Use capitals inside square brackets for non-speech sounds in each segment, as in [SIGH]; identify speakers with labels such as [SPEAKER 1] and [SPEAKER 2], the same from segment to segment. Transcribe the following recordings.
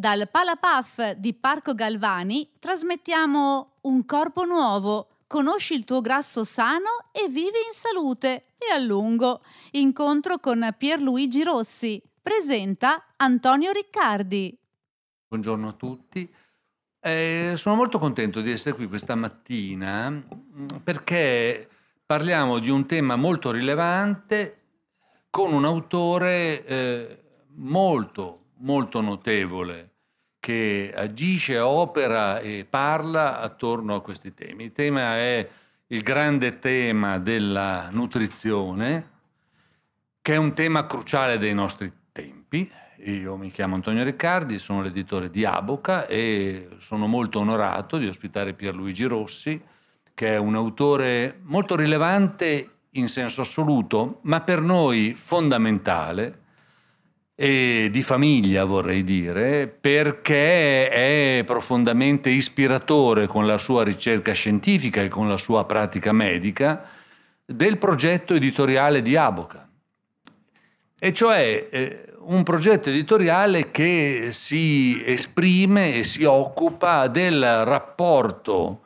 [SPEAKER 1] Dal Palapaf di Parco Galvani trasmettiamo Un corpo nuovo. Conosci il tuo grasso sano e vivi in salute e a lungo. Incontro con Pierluigi Rossi. Presenta Antonio Riccardi.
[SPEAKER 2] Buongiorno a tutti. Eh, sono molto contento di essere qui questa mattina mm, perché parliamo di un tema molto rilevante con un autore eh, molto, molto notevole che agisce, opera e parla attorno a questi temi. Il tema è il grande tema della nutrizione, che è un tema cruciale dei nostri tempi. Io mi chiamo Antonio Riccardi, sono l'editore di Aboca e sono molto onorato di ospitare Pierluigi Rossi, che è un autore molto rilevante in senso assoluto, ma per noi fondamentale, e di famiglia vorrei dire, perché è profondamente ispiratore con la sua ricerca scientifica e con la sua pratica medica del progetto editoriale di Aboca. E cioè eh, un progetto editoriale che si esprime e si occupa del rapporto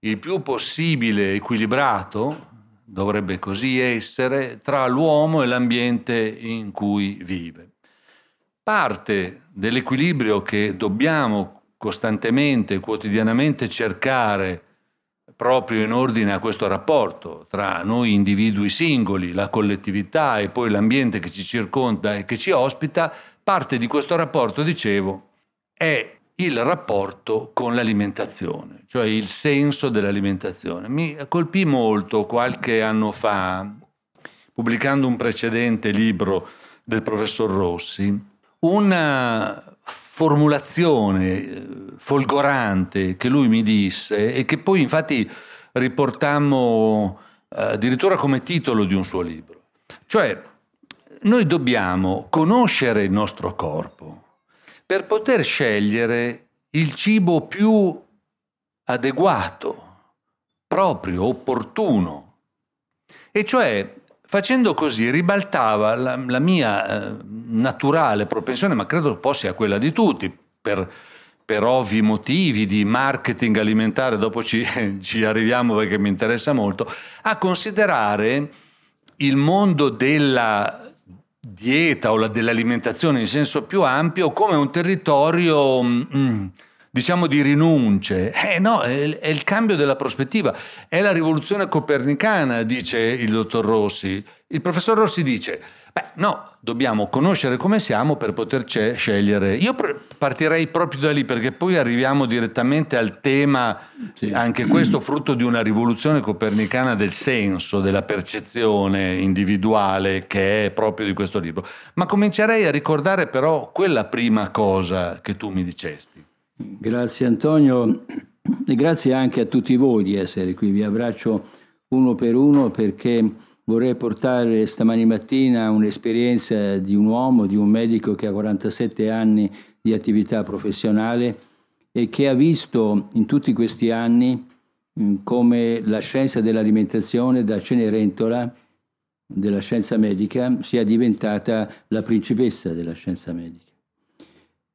[SPEAKER 2] il più possibile equilibrato, dovrebbe così essere, tra l'uomo e l'ambiente in cui vive. Parte dell'equilibrio che dobbiamo costantemente, quotidianamente cercare proprio in ordine a questo rapporto tra noi individui singoli, la collettività e poi l'ambiente che ci circonda e che ci ospita, parte di questo rapporto, dicevo, è il rapporto con l'alimentazione, cioè il senso dell'alimentazione. Mi colpì molto qualche anno fa, pubblicando un precedente libro del professor Rossi, una formulazione eh, folgorante che lui mi disse e che poi infatti riportammo eh, addirittura come titolo di un suo libro. Cioè, noi dobbiamo conoscere il nostro corpo per poter scegliere il cibo più adeguato, proprio, opportuno. E cioè, facendo così, ribaltava la, la mia eh, naturale propensione, ma credo poi sia quella di tutti, per, per ovvi motivi di marketing alimentare, dopo ci, [LAUGHS] ci arriviamo perché mi interessa molto, a considerare il mondo della dieta o la, dell'alimentazione in senso più ampio come un territorio, mm, diciamo, di rinunce. Eh no, è, è, il cambio della prospettiva, è la rivoluzione copernicana, dice il dottor Rossi. Il professor Rossi dice, beh no, dobbiamo conoscere come siamo per poter scegliere. Io partirei proprio da lì perché poi arriviamo direttamente al tema, sì. anche questo frutto di una rivoluzione copernicana del senso, della percezione individuale che è proprio di questo libro. Ma comincerei a ricordare però quella prima cosa che tu mi dicesti.
[SPEAKER 3] Grazie Antonio e grazie anche a tutti voi di essere qui. Vi abbraccio uno per uno perché vorrei portare stamani mattina un'esperienza di un uomo, di un medico che ha 47 anni di attività professionale e che ha visto in tutti questi anni come la scienza dell'alimentazione da Cenerentola, della scienza medica, sia diventata la principessa della scienza medica.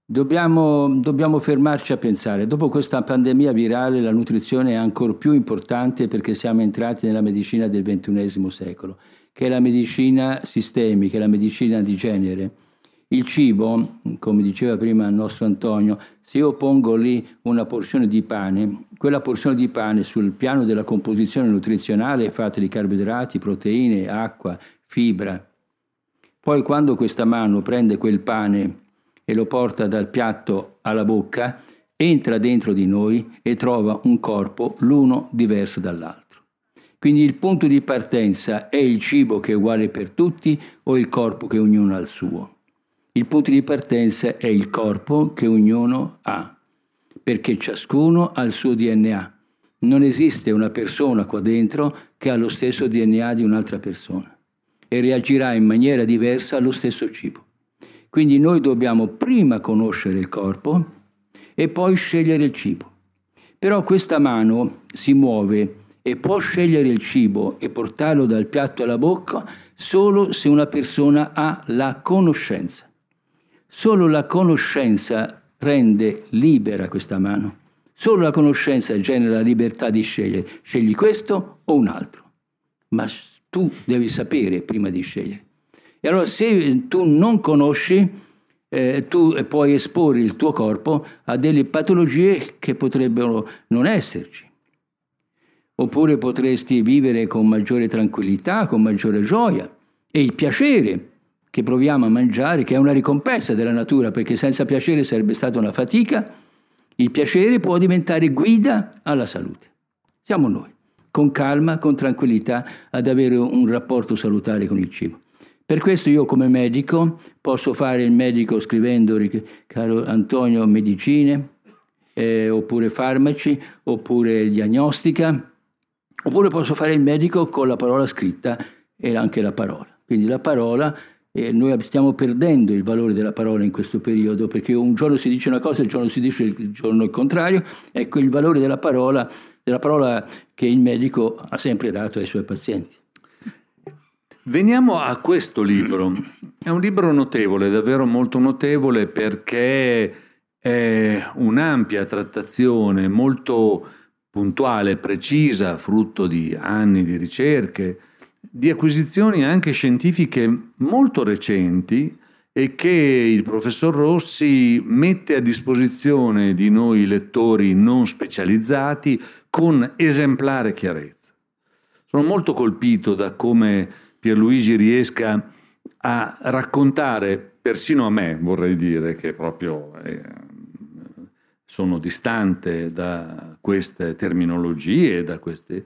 [SPEAKER 3] Dobbiamo, dobbiamo, fermarci a pensare, dopo questa pandemia virale la nutrizione è ancora più importante perché siamo entrati nella medicina del XXI secolo, che è la medicina sistemica, la medicina di genere. Il cibo, come diceva prima il nostro Antonio, se io pongo lì una porzione di pane, quella porzione di pane sul piano della composizione nutrizionale è fatta di carboidrati, proteine, acqua, fibra. Poi quando questa mano prende quel pane e lo porta dal piatto alla bocca, entra dentro di noi e trova un corpo l'uno diverso dall'altro. Quindi il punto di partenza è il cibo che è uguale per tutti o il corpo che ognuno ha il suo. Il punto di partenza è il corpo che ognuno ha, perché ciascuno ha il suo DNA. Non esiste una persona qua dentro che ha lo stesso DNA di un'altra persona e reagirà in maniera diversa allo stesso cibo. Quindi noi dobbiamo prima conoscere il corpo e poi scegliere il cibo. Però questa mano si muove e può scegliere il cibo e portarlo dal piatto alla bocca solo se una persona ha la conoscenza. Solo la conoscenza rende libera questa mano. Solo la conoscenza genera la libertà di scegliere. Scegli questo o un altro. Ma tu devi sapere prima di scegliere. E allora se tu non conosci, eh, tu puoi esporre il tuo corpo a delle patologie che potrebbero non esserci. Oppure potresti vivere con maggiore tranquillità, con maggiore gioia e il piacere che proviamo a mangiare, che è una ricompensa della natura, perché senza piacere sarebbe stata una fatica, il piacere può diventare guida alla salute. Siamo noi, con calma, con tranquillità, ad avere un rapporto salutare con il cibo. Per questo io come medico posso fare il medico scrivendo, caro Antonio, medicine, eh, oppure farmaci, oppure diagnostica, oppure posso fare il medico con la parola scritta e anche la parola. Quindi la parola, eh, noi stiamo perdendo il valore della parola in questo periodo, perché un giorno si dice una cosa, il giorno si dice il giorno il contrario. Ecco il valore della parola, della parola che il medico ha sempre dato ai suoi pazienti.
[SPEAKER 2] Veniamo a questo libro. È un libro notevole, davvero molto notevole perché è un'ampia trattazione molto puntuale, precisa, frutto di anni di ricerche, di acquisizioni anche scientifiche molto recenti e che il professor Rossi mette a disposizione di noi lettori non specializzati con esemplare chiarezza. Sono molto colpito da come Pierluigi riesca a raccontare, persino a me vorrei dire, che proprio eh, sono distante da queste terminologie, da queste,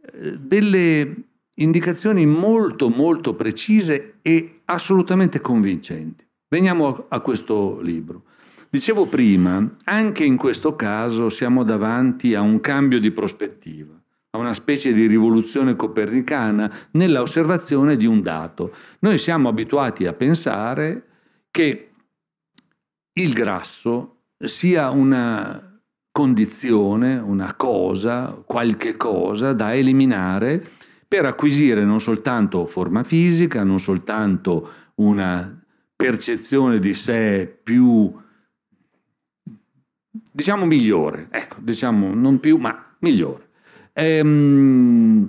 [SPEAKER 2] eh, delle indicazioni molto molto precise e assolutamente convincenti. Veniamo a questo libro. Dicevo prima, anche in questo caso siamo davanti a un cambio di prospettiva a una specie di rivoluzione copernicana nella osservazione di un dato. Noi siamo abituati a pensare che il grasso sia una condizione, una cosa, qualche cosa da eliminare per acquisire non soltanto forma fisica, non soltanto una percezione di sé più, diciamo, migliore, ecco, diciamo non più, ma migliore. Ehm,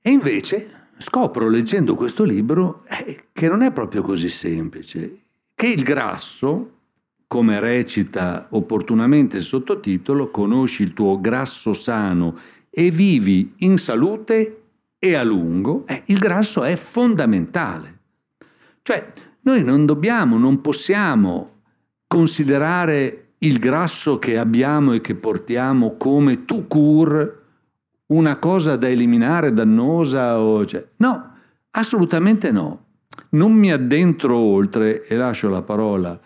[SPEAKER 2] e invece scopro leggendo questo libro eh, che non è proprio così semplice, che il grasso, come recita opportunamente il sottotitolo, conosci il tuo grasso sano e vivi in salute e a lungo, eh, il grasso è fondamentale. Cioè, noi non dobbiamo, non possiamo considerare il grasso che abbiamo e che portiamo come tu cur una cosa da eliminare, dannosa? O, cioè, no, assolutamente no. Non mi addentro oltre e lascio la parola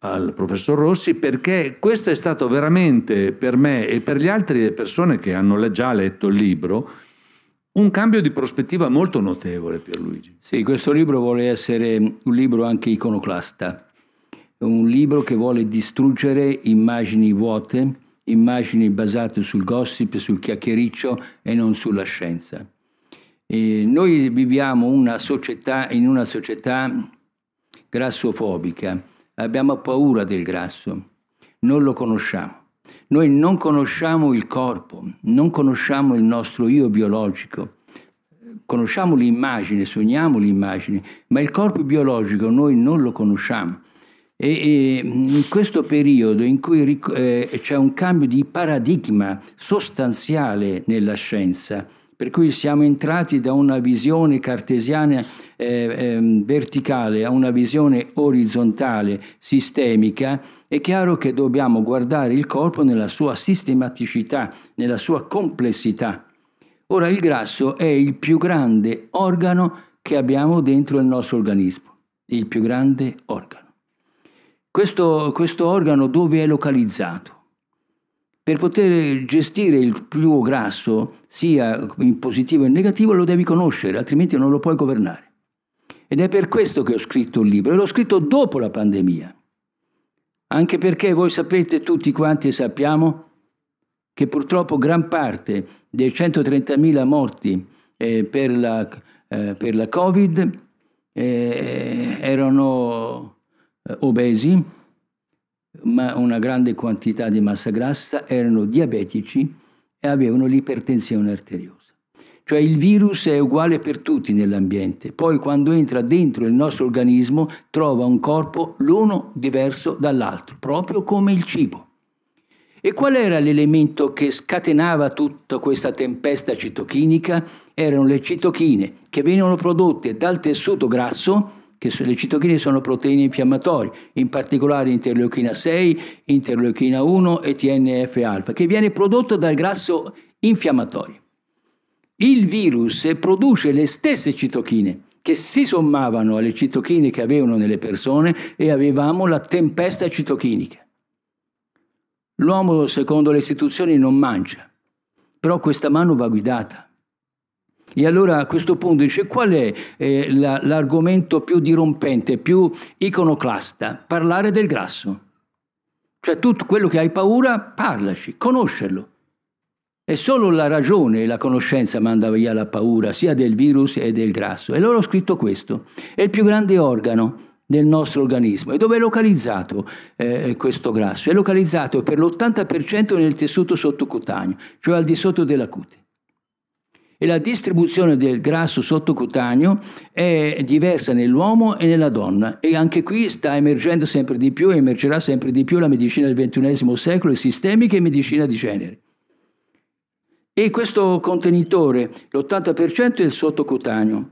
[SPEAKER 2] al professor Rossi perché questo è stato veramente per me e per le altre persone che hanno già letto il libro un cambio di prospettiva molto notevole per Luigi.
[SPEAKER 3] Sì, questo libro vuole essere un libro anche iconoclasta un libro che vuole distruggere immagini vuote, immagini basate sul gossip, sul chiacchiericcio e non sulla scienza. E noi viviamo una società, in una società grassofobica, abbiamo paura del grasso, non lo conosciamo. Noi non conosciamo il corpo, non conosciamo il nostro io biologico, conosciamo l'immagine, sogniamo l'immagine, ma il corpo biologico noi non lo conosciamo. E, e in questo periodo in cui eh, c'è un cambio di paradigma sostanziale nella scienza, per cui siamo entrati da una visione cartesiana eh, eh, verticale a una visione orizzontale, sistemica, è chiaro che dobbiamo guardare il corpo nella sua sistematicità, nella sua complessità. Ora il grasso è il più grande organo che abbiamo dentro il nostro organismo, il più grande organo questo, questo organo dove è localizzato. Per poter gestire il fluo grasso, sia in positivo che in negativo, lo devi conoscere, altrimenti non lo puoi governare. Ed è per questo che ho scritto il libro, e l'ho scritto dopo la pandemia. Anche perché voi sapete tutti quanti e sappiamo che purtroppo gran parte dei 130.000 morti eh, per, la, eh, per, la, Covid eh, erano obesi, ma una grande quantità di massa grassa, erano diabetici e avevano l'ipertensione arteriosa. Cioè il virus è uguale per tutti nell'ambiente, poi quando entra dentro il nostro organismo trova un corpo l'uno diverso dall'altro, proprio come il cibo. E qual era l'elemento che scatenava tutta questa tempesta citochinica? Erano le citochine che venivano prodotte dal tessuto grasso, che le citochine sono proteine infiammatorie, in particolare interleuchina 6, interleuchina 1 e TNF-alfa, che viene prodotto dal grasso infiammatorio. Il virus produce le stesse citochine che si sommavano alle citochine che avevano nelle persone e avevamo la tempesta citochinica. L'uomo, secondo le istituzioni, non mangia, però questa mano va guidata. E allora a questo punto dice qual è eh, la, l'argomento più dirompente, più iconoclasta? Parlare del grasso. Cioè tutto quello che hai paura, parlaci, conoscerlo. E solo la ragione e la conoscenza manda via la paura sia del virus che del grasso. E loro ho scritto questo. È il più grande organo del nostro organismo. E dove è localizzato eh, questo grasso? È localizzato per l'80% nel tessuto sottocutaneo, cioè al di sotto della cute. E la distribuzione del grasso sottocutaneo è diversa nell'uomo e nella donna. E anche qui sta emergendo sempre di più e emergerà sempre di più la medicina del XXI secolo, sistemica e medicina di genere. E questo contenitore, l'80% è il sottocutaneo,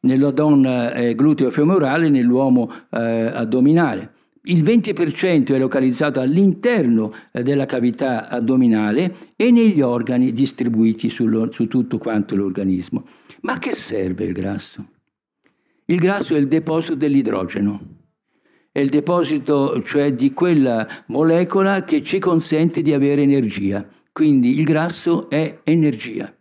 [SPEAKER 3] nella donna è gluteo femorale, nell'uomo eh, addominale. Il 20% è localizzato all'interno eh, della cavità addominale e negli organi distribuiti sullo, su tutto quanto l'organismo. Ma a che serve il grasso? Il grasso è il deposito dell'idrogeno, è il deposito cioè di quella molecola che ci consente di avere energia. Quindi il grasso è energia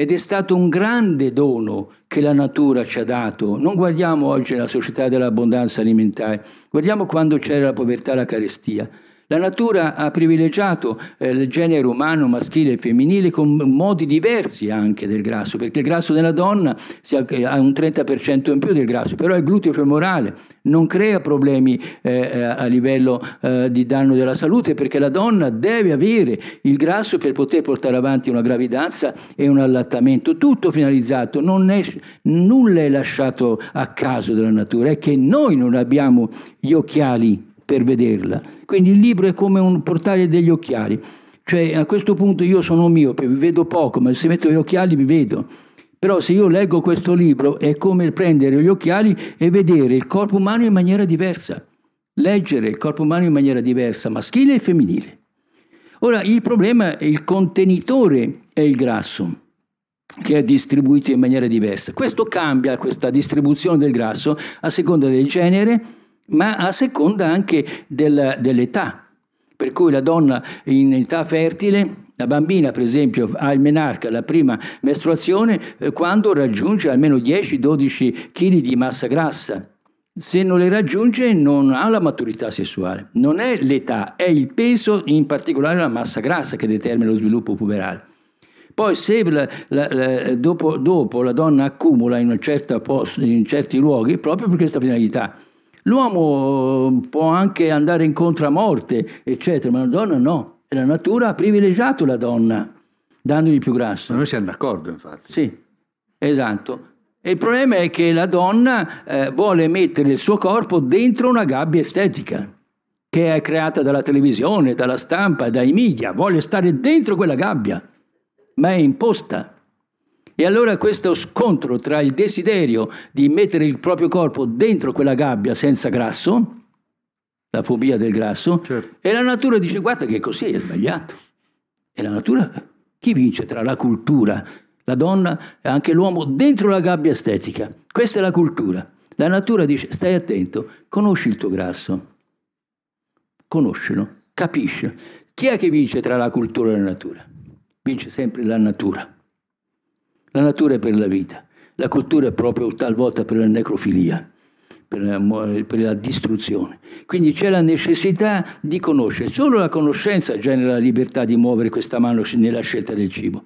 [SPEAKER 3] ed è stato un grande dono che la natura ci ha dato. Non guardiamo oggi la società dell'abbondanza alimentare, guardiamo quando c'era la povertà e la carestia. La natura ha privilegiato eh, il genere umano maschile e femminile con modi diversi anche del grasso, perché il grasso della donna ha un 30% in più del grasso, però è gluteo femorale, non crea problemi eh, eh, a livello eh, di danno della salute, perché la donna deve avere il grasso per poter portare avanti una gravidanza e un allattamento, tutto finalizzato, non è, nulla è lasciato a caso della natura, è che noi non abbiamo gli occhiali per vederla. Quindi il libro è come un portale degli occhiali. Cioè a questo punto io sono miope, vedo poco, ma se metto gli occhiali vi vedo. Però se io leggo questo libro è come prendere gli occhiali e vedere il corpo umano in maniera diversa. Leggere il corpo umano in maniera diversa, maschile e femminile. Ora il problema è il contenitore è il grasso che è distribuito in maniera diversa. Questo cambia, questa distribuzione del grasso, a seconda del genere, ma a seconda anche del, dell'età. Per cui la donna in età fertile, la bambina per esempio ha il menarca, la prima mestruazione, eh, quando raggiunge almeno 10-12 kg di massa grassa. Se non le raggiunge non ha la maturità sessuale. Non è l'età, è il peso, in particolare la massa grassa, che determina lo sviluppo puberale. Poi se la, la, la, dopo, dopo, la donna accumula in, posto, in certi luoghi, proprio per questa finalità, L'uomo può anche andare incontro a morte, eccetera, ma la donna no. E la natura ha privilegiato la donna, dandogli più grasso.
[SPEAKER 2] Ma noi siamo d'accordo, infatti.
[SPEAKER 3] Sì, esatto. E il problema è che la donna eh, vuole mettere il suo corpo dentro una gabbia estetica, che è creata dalla televisione, dalla stampa, dai media. Vuole stare dentro quella gabbia, ma è imposta. E allora questo scontro tra il desiderio di mettere il proprio corpo dentro quella gabbia senza grasso, la fobia del grasso, certo. e la natura dice guarda che così è sbagliato. E la natura, chi vince tra la cultura, la donna e anche l'uomo dentro la gabbia estetica? Questa è la cultura. La natura dice stai attento, conosci il tuo grasso, conoscilo, capisci. Chi è che vince tra la cultura e la natura? Vince sempre la natura. La natura è per la vita, la cultura è proprio talvolta per la necrofilia, per la, per la distruzione. Quindi c'è la necessità di conoscere. Solo la conoscenza genera la libertà di muovere questa mano nella scelta del cibo.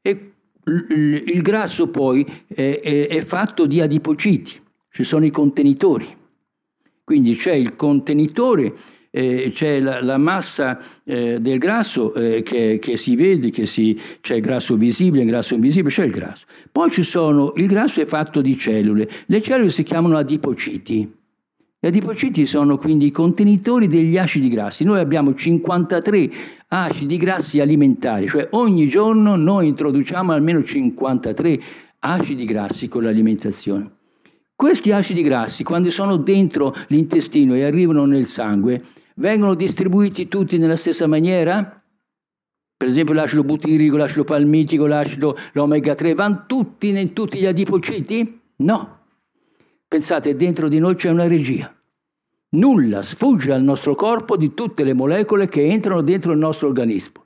[SPEAKER 3] E il grasso poi è, è, è fatto di adipociti, ci sono i contenitori. Quindi c'è il contenitore eh, c'è la, la massa eh, del grasso eh, che, che, si vede, che si, c'è il grasso visibile, il grasso invisibile, c'è il grasso. Poi ci sono, il grasso è fatto di cellule, le cellule si chiamano adipociti. Gli adipociti sono quindi i contenitori degli acidi grassi. Noi abbiamo 53 acidi grassi alimentari, cioè ogni giorno noi introduciamo almeno 53 acidi grassi con l'alimentazione. Questi acidi grassi, quando sono dentro l'intestino e arrivano nel sangue, vengono distribuiti tutti nella stessa maniera? Per esempio l'acido butirico, l'acido palmitico, l'acido, l'omega 3, vanno tutti in tutti gli adipociti? No. Pensate, dentro di noi c'è una regia. Nulla sfugge al nostro corpo di tutte le molecole che entrano dentro il nostro organismo.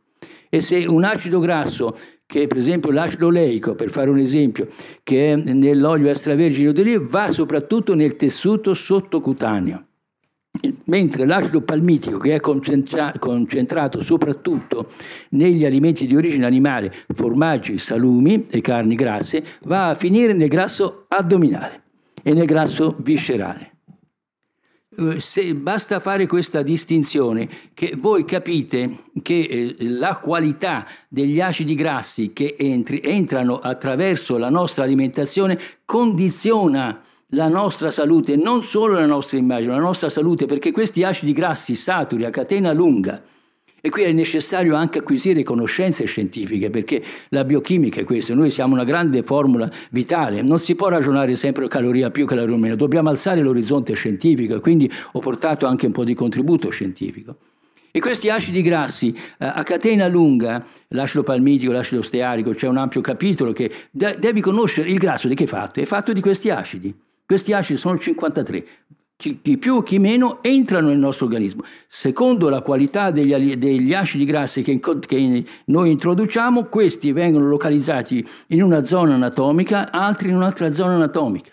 [SPEAKER 3] E se un acido grasso, che per esempio l'acido oleico, per fare un esempio, che è nell'olio extravergine d'oliva, va soprattutto nel tessuto sottocutaneo mentre l'acido palmitico che è concentra- concentrato soprattutto negli alimenti di origine animale, formaggi, salumi e carni grasse, va a finire nel grasso addominale e nel grasso viscerale. Eh, se basta fare questa distinzione, che voi capite che eh, la qualità degli acidi grassi che entri, entrano attraverso la nostra alimentazione condiziona la nostra salute, non solo la nostra immagine, la nostra salute, perché questi acidi grassi saturi a catena lunga, e qui è necessario anche acquisire conoscenze scientifiche, perché la biochimica è questo, noi siamo una grande formula vitale, non si può ragionare sempre caloria più, caloria meno, dobbiamo alzare l'orizzonte scientifico, quindi ho portato anche un po' di contributo scientifico. E questi acidi grassi eh, a catena lunga, l'acido palmitico, l'acido stearico, c'è un ampio capitolo che de- devi conoscere il grasso di che è fatto? È fatto di questi acidi. Questi acidi sono 53. Chi, chi più, chi meno entrano nel nostro organismo. Secondo la qualità degli, degli acidi grassi che, che noi introduciamo, questi vengono localizzati in una zona anatomica, altri in un'altra zona anatomica.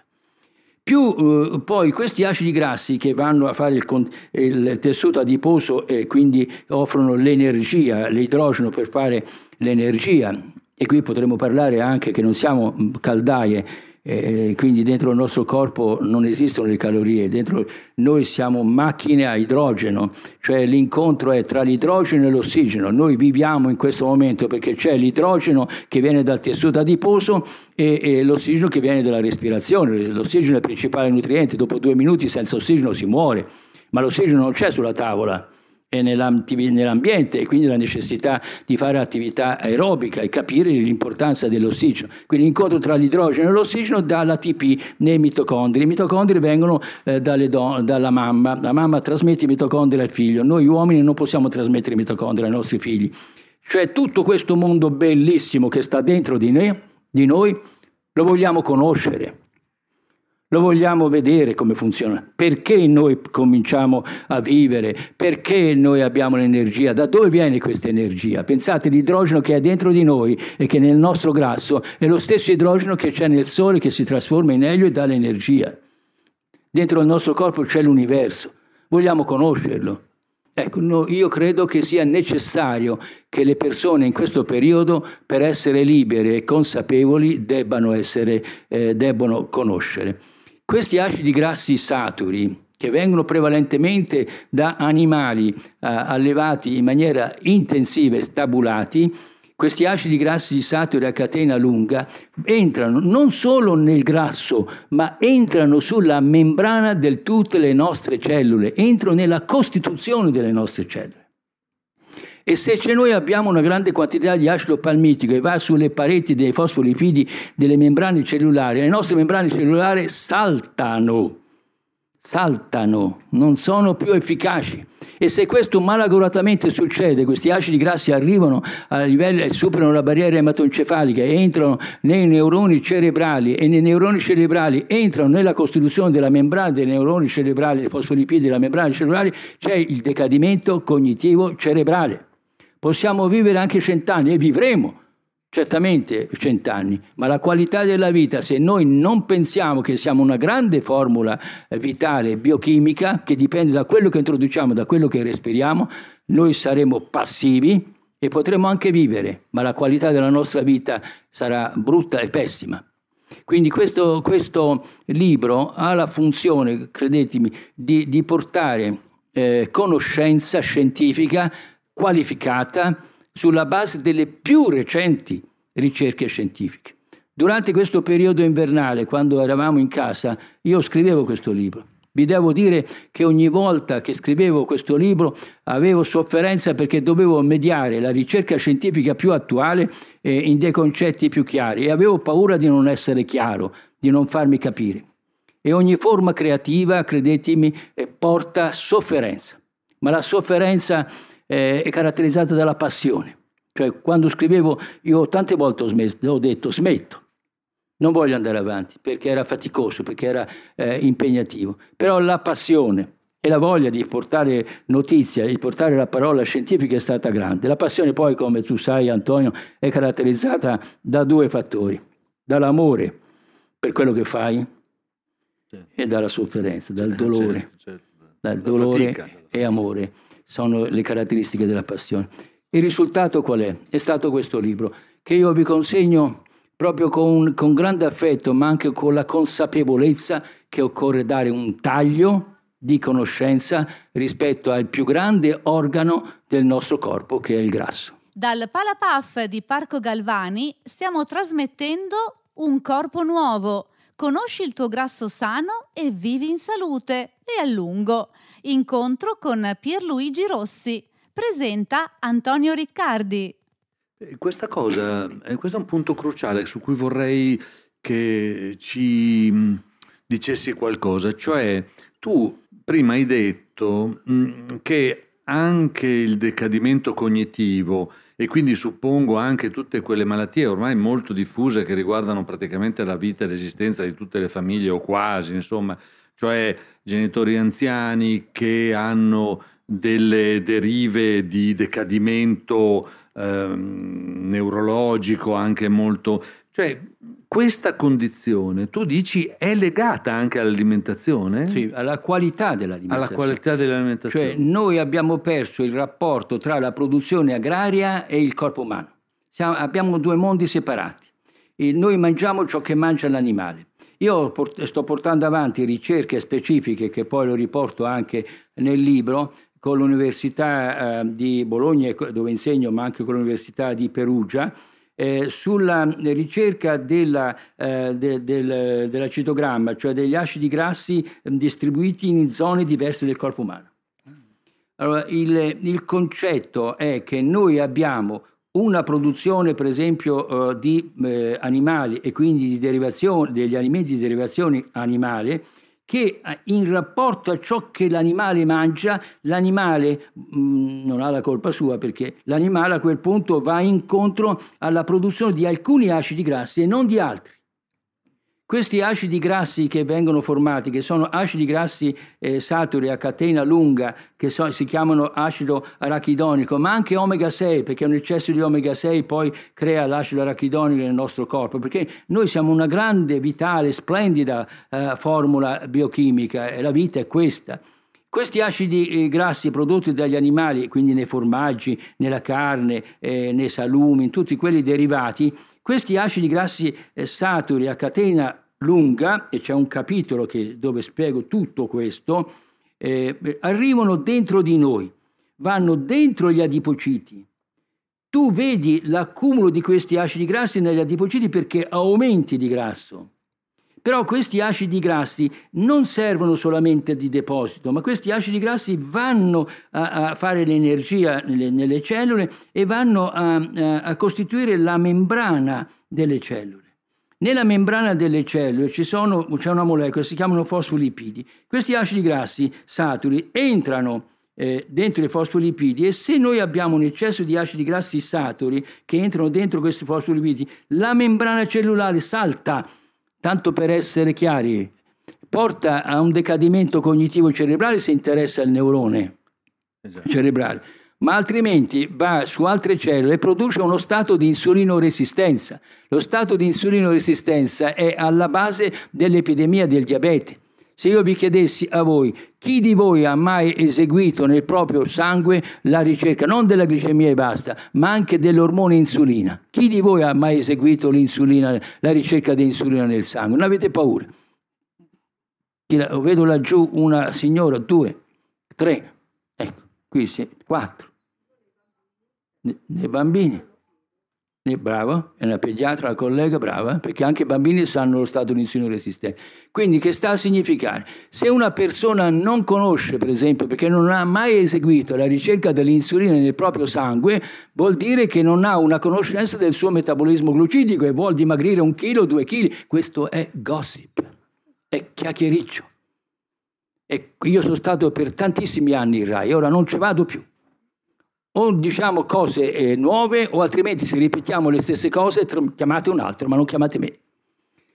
[SPEAKER 3] Più eh, poi questi acidi grassi che vanno a fare il, il, tessuto adiposo e quindi offrono l'energia, l'idrogeno per fare l'energia, e qui potremmo parlare anche che non siamo caldaie, e quindi dentro il nostro corpo non esistono le calorie, dentro noi siamo macchine a idrogeno, cioè l'incontro è tra l'idrogeno e l'ossigeno. Noi viviamo in questo momento perché c'è l'idrogeno che viene dal tessuto adiposo e, e l'ossigeno che viene dalla respirazione. L'ossigeno è il principale nutriente, dopo due minuti senza ossigeno si muore, ma l'ossigeno non c'è sulla tavola nell'ambiente e quindi la necessità di fare attività aerobica e capire l'importanza dell'ossigeno. Quindi l'incontro tra l'idrogeno e l'ossigeno dà l'ATP nei mitocondri. I mitocondri vengono eh, don- dalla mamma, la mamma trasmette i mitocondri al figlio, noi uomini non possiamo trasmettere i mitocondri ai nostri figli. Cioè tutto questo mondo bellissimo che sta dentro di, ne- di noi lo vogliamo conoscere. Lo vogliamo vedere come funziona. Perché noi cominciamo a vivere? Perché noi abbiamo l'energia? Da dove viene questa energia? Pensate, l'idrogeno che è dentro di noi e che nel nostro grasso è lo stesso idrogeno che c'è nel Sole che si trasforma in elio e dà l'energia. Dentro il nostro corpo c'è l'universo. Vogliamo conoscerlo. Ecco, no, io credo che sia necessario che le persone in questo periodo, per essere libere e consapevoli, debbano, essere, eh, debbano conoscere. Questi acidi grassi saturi, che vengono prevalentemente da animali eh, allevati in maniera intensiva e stabulati, questi acidi grassi saturi a catena lunga entrano non solo nel grasso, ma entrano sulla membrana di tutte le nostre cellule, entrano nella costituzione delle nostre cellule. E se noi abbiamo una grande quantità di acido palmitico e va sulle pareti dei fosfolipidi delle membrane cellulari, le nostre membrane cellulari saltano, saltano, non sono più efficaci. E se questo malauguratamente succede, questi acidi grassi arrivano a livello, superano la barriera ematoencefalica e entrano nei neuroni cerebrali e nei neuroni cerebrali entrano nella costituzione della membrana dei neuroni cerebrali, dei fosfolipidi della membrana cellulare, c'è il decadimento cognitivo cerebrale. Possiamo vivere anche cent'anni e vivremo certamente cent'anni, ma la qualità della vita, se noi non pensiamo che siamo una grande formula eh, vitale biochimica che dipende da quello che introduciamo, da quello che respiriamo, noi saremo passivi e potremo anche vivere, ma la qualità della nostra vita sarà brutta e pessima. Quindi questo, questo libro ha la funzione, credetemi, di, di portare eh, conoscenza scientifica qualificata sulla base delle più recenti ricerche scientifiche. Durante questo periodo invernale, quando eravamo in casa, io scrivevo questo libro. Vi devo dire che ogni volta che scrivevo questo libro avevo sofferenza perché dovevo mediare la ricerca scientifica più attuale eh, in dei concetti più chiari e avevo paura di non essere chiaro, di non farmi capire. E ogni forma creativa, credetemi, eh, porta sofferenza. Ma la sofferenza eh, è caratterizzata dalla passione. Cioè, quando scrivevo, io tante volte ho, smesso, ho detto smetto non voglio andare avanti perché era faticoso, perché era eh, impegnativo. Però la passione e la voglia di portare notizia, di portare la parola scientifica è stata grande. La passione poi, come tu sai Antonio, è caratterizzata da due fattori. Dall'amore per quello che fai certo. e dalla sofferenza, dal certo, dolore. Certo, certo. Dal dolore fatica. e amore sono le caratteristiche della passione. Il risultato qual è? È stato questo libro che io vi consegno proprio con, con grande affetto, ma anche con la consapevolezza che occorre dare un taglio di conoscenza rispetto al più grande organo del nostro corpo, che è il grasso.
[SPEAKER 1] Dal Palapaf di Parco Galvani stiamo trasmettendo Un corpo nuovo. Conosci il tuo grasso sano e vivi in salute e a lungo. Incontro con Pierluigi Rossi. Presenta Antonio Riccardi.
[SPEAKER 2] Questa cosa, eh, questo è un punto cruciale su cui vorrei che ci mm, dicessi qualcosa, cioè tu prima hai detto mm, che anche il decadimento cognitivo e quindi suppongo anche tutte quelle malattie ormai molto diffuse che riguardano praticamente la vita e l'esistenza di tutte le famiglie o quasi, insomma, cioè genitori anziani che hanno delle derive di decadimento ehm, neurologico anche molto... Cioè, questa condizione, tu dici, è legata anche all'alimentazione?
[SPEAKER 3] Sì, alla qualità dell'alimentazione.
[SPEAKER 2] Alla qualità dell'alimentazione.
[SPEAKER 3] Cioè, noi abbiamo perso il rapporto tra la produzione agraria e il corpo umano. Siamo, abbiamo due mondi separati. E noi mangiamo ciò che mangia l'animale. Io sto portando avanti ricerche specifiche che poi lo riporto anche nel libro con l'Università eh, di Bologna, dove insegno, ma anche con l'Università di Perugia, eh, sulla ricerca della, eh, de, del, dell'acetogramma, cioè degli acidi grassi distribuiti in zone diverse del corpo umano. Allora, il, il concetto è che noi abbiamo una produzione, per esempio, eh, di eh, animali e quindi degli alimenti di derivazione animale, che eh, in rapporto a ciò che l'animale mangia, l'animale mh, mm, non ha la colpa sua perché l'animale a quel punto va incontro alla produzione di alcuni acidi grassi e non di altri. Questi acidi grassi che vengono formati, che sono acidi grassi eh, saturi a catena lunga, che so, si chiamano acido arachidonico, ma anche omega 6, perché un eccesso di omega 6 poi crea l'acido arachidonico nel nostro corpo, perché noi siamo una grande, vitale, splendida eh, formula biochimica e la vita è questa. Questi acidi eh, grassi prodotti dagli animali, quindi nei formaggi, nella carne, eh, nei salumi, in tutti quelli derivati, questi acidi grassi eh, saturi a catena lunga, e c'è un capitolo che, dove spiego tutto questo, eh, arrivano dentro di noi, vanno dentro gli adipociti. Tu vedi l'accumulo di questi acidi grassi negli adipociti perché aumenti di grasso. Però questi acidi grassi non servono solamente di deposito, ma questi acidi grassi vanno a, a fare l'energia nelle, nelle, cellule e vanno a, a, costituire la membrana delle cellule. Nella membrana delle cellule c'è una molecola, si chiamano fosfolipidi. Questi acidi grassi saturi entrano eh, dentro i fosfolipidi e se noi abbiamo un eccesso di acidi grassi saturi che entrano dentro questi fosfolipidi, la membrana cellulare salta tanto per essere chiari, porta a un decadimento cognitivo cerebrale se interessa il neurone esatto. cerebrale, ma altrimenti va su altre cellule e produce uno stato di insulinoresistenza. Lo stato di insulinoresistenza è alla base dell'epidemia del diabete. Se io vi chiedessi a voi chi di voi ha mai eseguito nel proprio sangue la ricerca non della glicemia e basta, ma anche dell'ormone insulina, chi di voi ha mai eseguito la ricerca di insulina nel sangue? Non avete paura. Vedo laggiù una signora, due, tre. qui si, quattro, nei bambini. Bravo, è una pediatra, una collega brava, perché anche i bambini sanno lo stato di insulino resistente. Quindi che sta a significare? Se una persona non conosce, per esempio, perché non ha mai eseguito la ricerca dell'insulina nel proprio sangue, vuol dire che non ha una conoscenza del suo metabolismo glucidico e vuol dimagrire un chilo, due chili. Questo è gossip, è chiacchiericcio. E io sono stato per tantissimi anni in RAI, ora non ci vado più o diciamo cose eh, nuove o altrimenti se ripetiamo le stesse cose chiamate un altro, ma non chiamate me.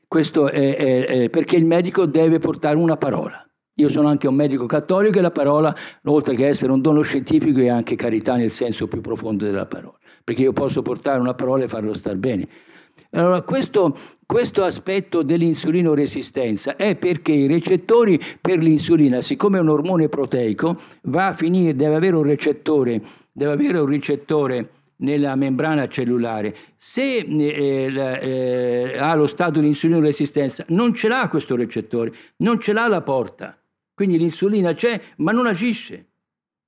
[SPEAKER 3] Questo è, è, è perché il medico deve portare una parola. Io sono anche un medico cattolico e la parola, oltre che essere un dono scientifico, è anche carità nel senso più profondo della parola, perché io posso portare una parola e farlo star bene. Allora, questo, questo aspetto dell'insulinoresistenza è perché i recettori per l'insulina, siccome è un ormone proteico, va a finire, deve avere un recettore deve avere un ricettore nella membrana cellulare. Se eh, eh, ha lo stato di insulino resistenza, non ce l'ha questo recettore, non ce l'ha la porta. Quindi l'insulina c'è, ma non agisce.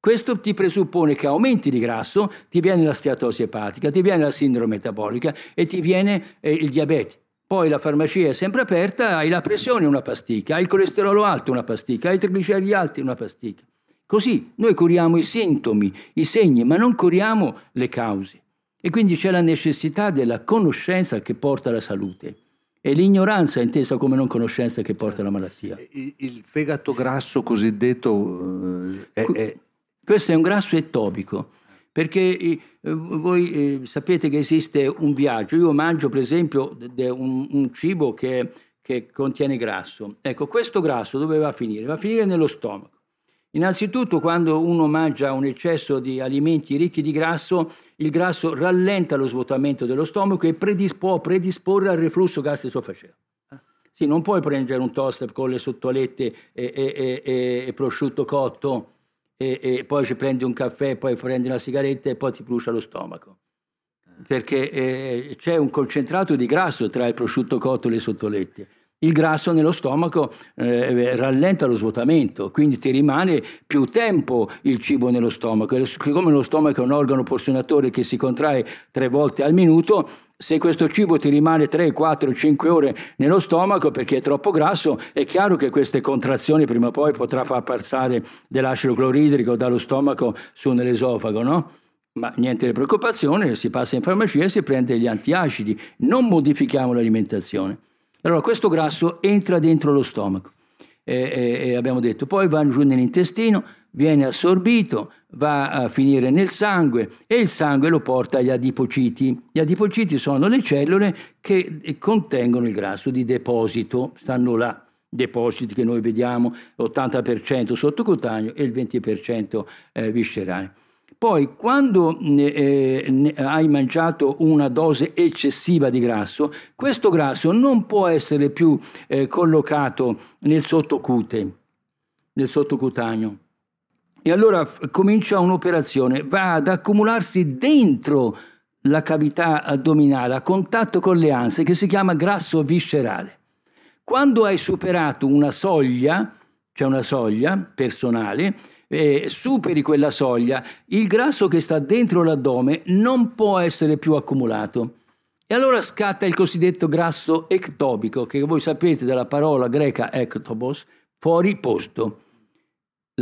[SPEAKER 3] Questo ti presuppone che aumenti di grasso, ti viene la steatosi epatica, ti viene la sindrome metabolica e ti viene eh, il diabete. Poi la farmacia è sempre aperta, hai la pressione una pasticca, hai il colesterolo alto una pasticca, hai i trigliceridi alti una pasticca. Così noi curiamo i sintomi, i segni, ma non curiamo le cause. E quindi c'è la necessità della conoscenza che porta alla salute e l'ignoranza intesa come non conoscenza che porta alla malattia.
[SPEAKER 2] Il, fegato grasso così-detto eh, è, è...
[SPEAKER 3] Questo è un grasso etopico, perché voi eh, sapete che esiste un viaggio. Io mangio per esempio un, un cibo che, che contiene grasso. Ecco, questo grasso dove va a finire? Va a finire nello stomaco. Innanzitutto quando uno mangia un eccesso di alimenti ricchi di grasso, il grasso rallenta lo svuotamento dello stomaco e può predisporre al reflusso gastroesofageo. Sì, non puoi prendere un toast con le sottolette e, e, e, e prosciutto cotto e, poi ci prendi un caffè, poi prendi una sigaretta e poi ti brucia lo stomaco. Perché eh, c'è un concentrato di grasso tra il prosciutto cotto e le sottolette il grasso nello stomaco eh, rallenta lo svuotamento, quindi ti rimane più tempo il cibo nello stomaco. E siccome lo stomaco è un organo porzionatore che si contrae tre volte al minuto, se questo cibo ti rimane 3, 4, 5 ore nello stomaco perché è troppo grasso, è chiaro che queste contrazioni prima o poi potrà far passare dell'acido cloridrico dallo stomaco su nell'esofago, no? Ma niente di preoccupazione, si passa in farmacia e si prende gli antiacidi, non modifichiamo l'alimentazione. Allora questo grasso entra dentro lo stomaco, e, e, e abbiamo detto, poi va giù nell'intestino, viene assorbito, va a finire nel sangue e il sangue lo porta agli adipociti. Gli adipociti sono le cellule che contengono il grasso di deposito, stanno là depositi che noi vediamo, l'80% sottocutaneo e il 20% eh, viscerale. Poi quando eh, hai mangiato una dose eccessiva di grasso, questo grasso non può essere più eh, collocato nel sottocute, nel sottocutaneo. E allora comincia un'operazione, va ad accumularsi dentro la cavità addominale a contatto con le anse che si chiama grasso viscerale. Quando hai superato una soglia, cioè una soglia personale, eh, superi quella soglia, il grasso che sta dentro l'addome non può essere più accumulato. E allora scatta il cosiddetto grasso ectobico, che voi sapete dalla parola greca ectobos, fuori posto.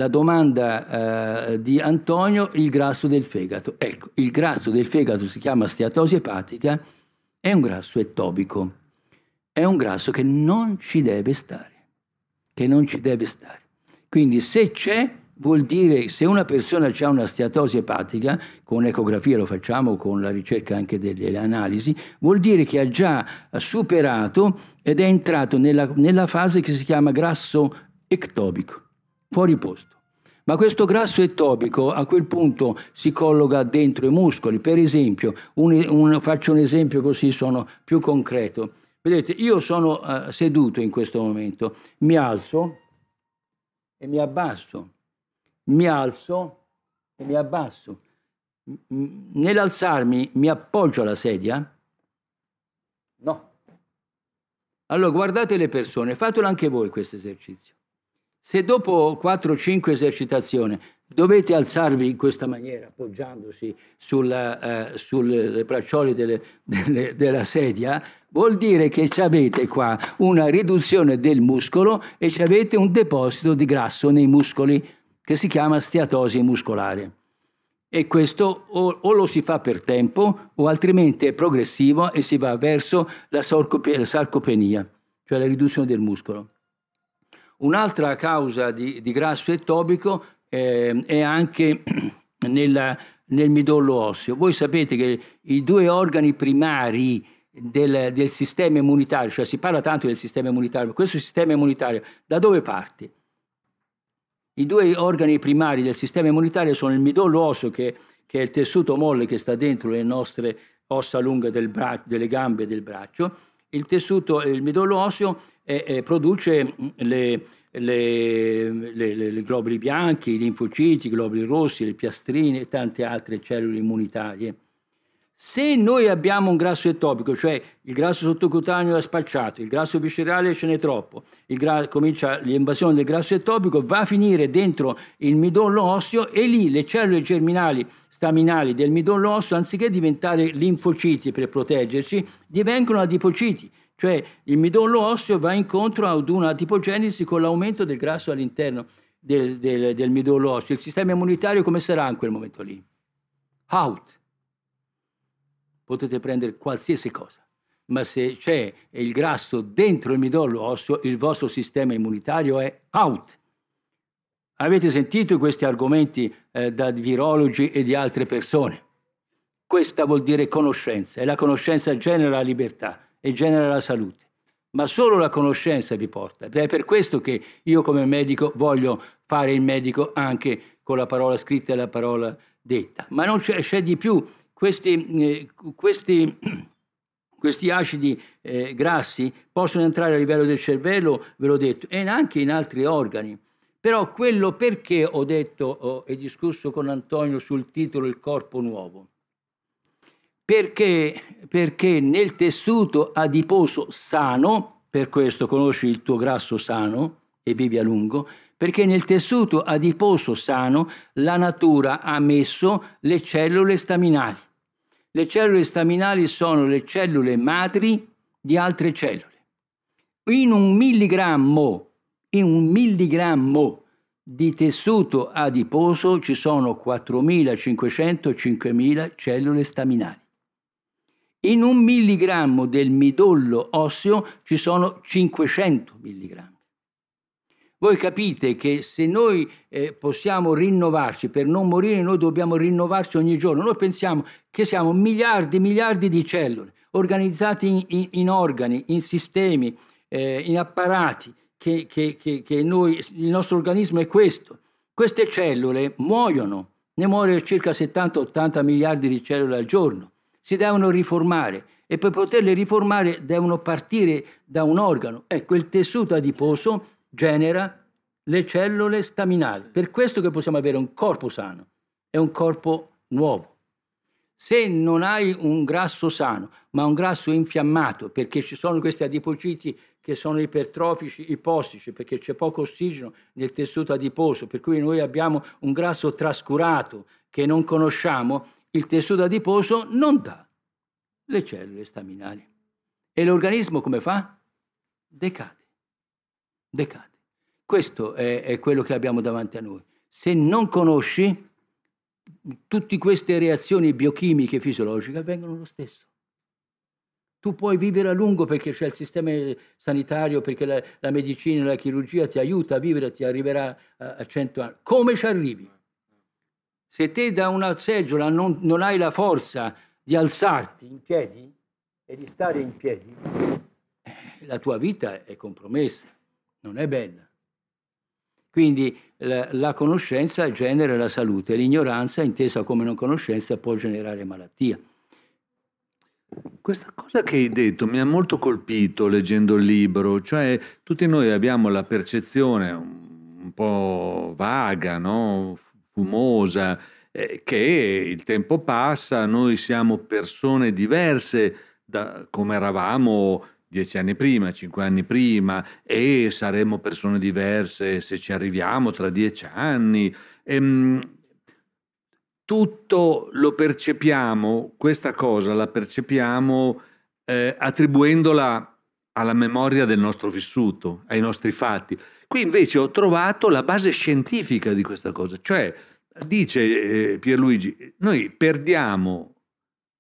[SPEAKER 3] La domanda eh, di Antonio, il grasso del fegato. Ecco, il grasso del fegato si chiama steatosi epatica, è un grasso ectobico, è un grasso che non ci deve stare, che non ci deve stare. Quindi se c'è, vuol dire se una persona ha una steatosi epatica, con ecografia lo facciamo, con la ricerca anche delle analisi, vuol dire che ha già superato ed è entrato nella, nella fase che si chiama grasso ectobico, fuori posto. Ma questo grasso ectobico a quel punto si colloca dentro i muscoli. Per esempio, un, un, faccio un esempio così sono più concreto. Vedete, io sono uh, seduto in questo momento, mi alzo e mi abbasso mi alzo e mi abbasso. Nell'alzarmi mi appoggio alla sedia? No. Allora guardate le persone, fatelo anche voi questo esercizio. Se dopo 4-5 esercitazioni dovete alzarvi in questa maniera, appoggiandosi sulla, eh, sulle braccioli delle, delle, della sedia, vuol dire che avete qua una riduzione del muscolo e avete un deposito di grasso nei muscoli che si chiama steatosi muscolare. E questo o, o, lo si fa per tempo o altrimenti è progressivo e si va verso la, la sarcopenia, cioè la riduzione del muscolo. Un'altra causa di, di grasso etopico eh, è anche [CLEARS THROAT] nella, nel midollo osseo. Voi sapete che i due organi primari del, del, sistema immunitario, cioè si parla tanto del sistema immunitario, questo sistema immunitario da dove parte? I due organi primari del sistema immunitario sono il midollo osseo, che, che è il tessuto molle che sta dentro le nostre ossa lunghe del delle gambe e del braccio. Il tessuto, il midollo osseo eh, produce le, le, le, le, globuli bianchi, i linfociti, i globuli rossi, le piastrine e tante altre cellule immunitarie. Se noi abbiamo un grasso etopico, cioè il grasso sottocutaneo è spacciato, il grasso viscerale ce n'è troppo, gra- comincia l'invasione del grasso etopico, va a finire dentro il midollo osseo e lì le cellule germinali staminali del midollo osseo, anziché diventare linfociti per proteggerci, divengono adipociti, cioè il midollo osseo va incontro ad una adipogenesi con l'aumento del grasso all'interno del, del, del midollo osseo. Il sistema immunitario come sarà in quel momento lì? Out potete prendere qualsiasi cosa, ma se c'è il grasso dentro il midollo osseo, il vostro sistema immunitario è out. Avete sentito questi argomenti eh, da virologi e di altre persone? Questa vuol dire conoscenza e la conoscenza genera libertà e genera la salute. Ma solo la conoscenza vi porta. Ed è per questo che io come medico voglio fare il medico anche con la parola scritta e la parola detta. Ma non c'è, c'è di più questi, eh, questi, [CLEARS THROAT] questi acidi eh, grassi possono entrare a livello del cervello, ve l'ho detto, e anche in altri organi. Però quello perché ho detto oh, e discusso con Antonio sul titolo Il corpo nuovo? Perché, perché nel tessuto adiposo sano, per questo conosci il tuo grasso sano e vivi a lungo, perché nel tessuto adiposo sano la natura ha messo le cellule staminali. Le cellule staminali sono le cellule madri di altre cellule. In un milligrammo, in un milligrammo di tessuto adiposo ci sono 4.500-5.000 cellule staminali. In un milligrammo del midollo osseo ci sono 500 milligrammi. Voi capite che se noi eh, possiamo rinnovarci, per non morire noi dobbiamo rinnovarci ogni giorno. Noi pensiamo che siamo miliardi e miliardi di cellule organizzati in, in, in organi, in sistemi, eh, in apparati, che, che, che, che noi, il nostro organismo è questo. Queste cellule muoiono, ne muore circa 70-80 miliardi di cellule al giorno. Si devono riformare e per poterle riformare devono partire da un organo. Ecco, il tessuto adiposo genera le cellule staminali. Per questo che possiamo avere un corpo sano e un corpo nuovo. Se non hai un grasso sano, ma un grasso infiammato, perché ci sono questi adipociti che sono ipertrofici, ipostici, perché c'è poco ossigeno nel tessuto adiposo, per cui noi abbiamo un grasso trascurato che non conosciamo, il tessuto adiposo non dà le cellule staminali. E l'organismo come fa? Decade decade. Questo è, è quello che abbiamo davanti a noi. Se non conosci, tutte queste reazioni biochimiche e fisiologiche avvengono lo stesso. Tu puoi vivere a lungo perché c'è il sistema sanitario, perché la, la medicina e la chirurgia ti aiuta a vivere, ti arriverà a, a 100 anni. Come ci arrivi? Se te da una seggiola non, non hai la forza di alzarti in piedi e di stare in piedi, eh, la tua vita è compromessa non è bella. Quindi la, la, conoscenza genera la salute, l'ignoranza, intesa come non conoscenza, può generare malattia.
[SPEAKER 2] Questa cosa che hai detto mi ha molto colpito leggendo il libro, cioè tutti noi abbiamo la percezione un po' vaga, no? Fumosa, eh, che il tempo passa, noi siamo persone diverse da come eravamo dieci anni prima, cinque anni prima e saremo persone diverse se ci arriviamo tra dieci anni. Ehm, tutto lo percepiamo, questa cosa la percepiamo eh, attribuendola alla memoria del nostro vissuto, ai nostri fatti. Qui invece ho trovato la base scientifica di questa cosa, cioè dice eh, Pierluigi, noi perdiamo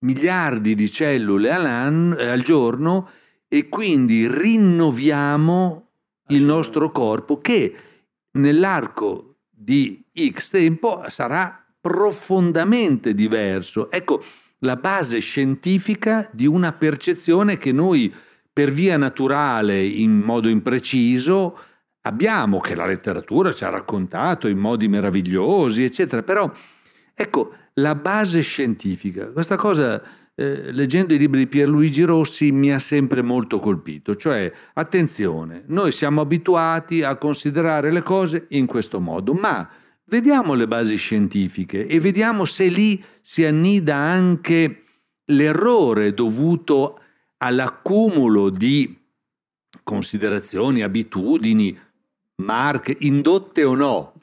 [SPEAKER 2] miliardi di cellule al giorno e quindi rinnoviamo il nostro corpo che nell'arco di X tempo sarà profondamente diverso. Ecco la base scientifica di una percezione che noi per via naturale, in modo impreciso, abbiamo, che la letteratura ci ha raccontato in modi meravigliosi, eccetera. Però, ecco, la base scientifica, questa cosa, eh, leggendo i libri di Pierluigi Rossi, mi ha sempre molto colpito. Cioè, attenzione, noi siamo abituati a considerare le cose in questo modo, ma vediamo le basi scientifiche e vediamo se lì si annida anche l'errore dovuto all'accumulo di considerazioni, abitudini, marche, indotte o no.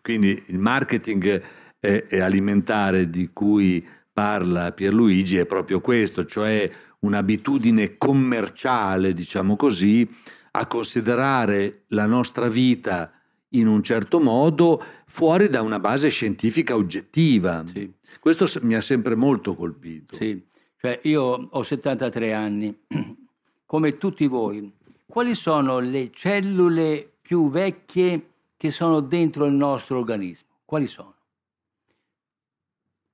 [SPEAKER 2] Quindi il marketing eh, alimentare di cui parla Pierluigi è proprio questo, cioè un'abitudine commerciale, diciamo così, a considerare la nostra vita in un certo modo fuori da una base scientifica oggettiva. Sì. Questo mi ha sempre molto colpito.
[SPEAKER 3] Sì. Cioè io ho 73 anni, [CLEARS THROAT] come tutti voi. Quali sono le cellule più vecchie che sono dentro il nostro organismo? Quali sono?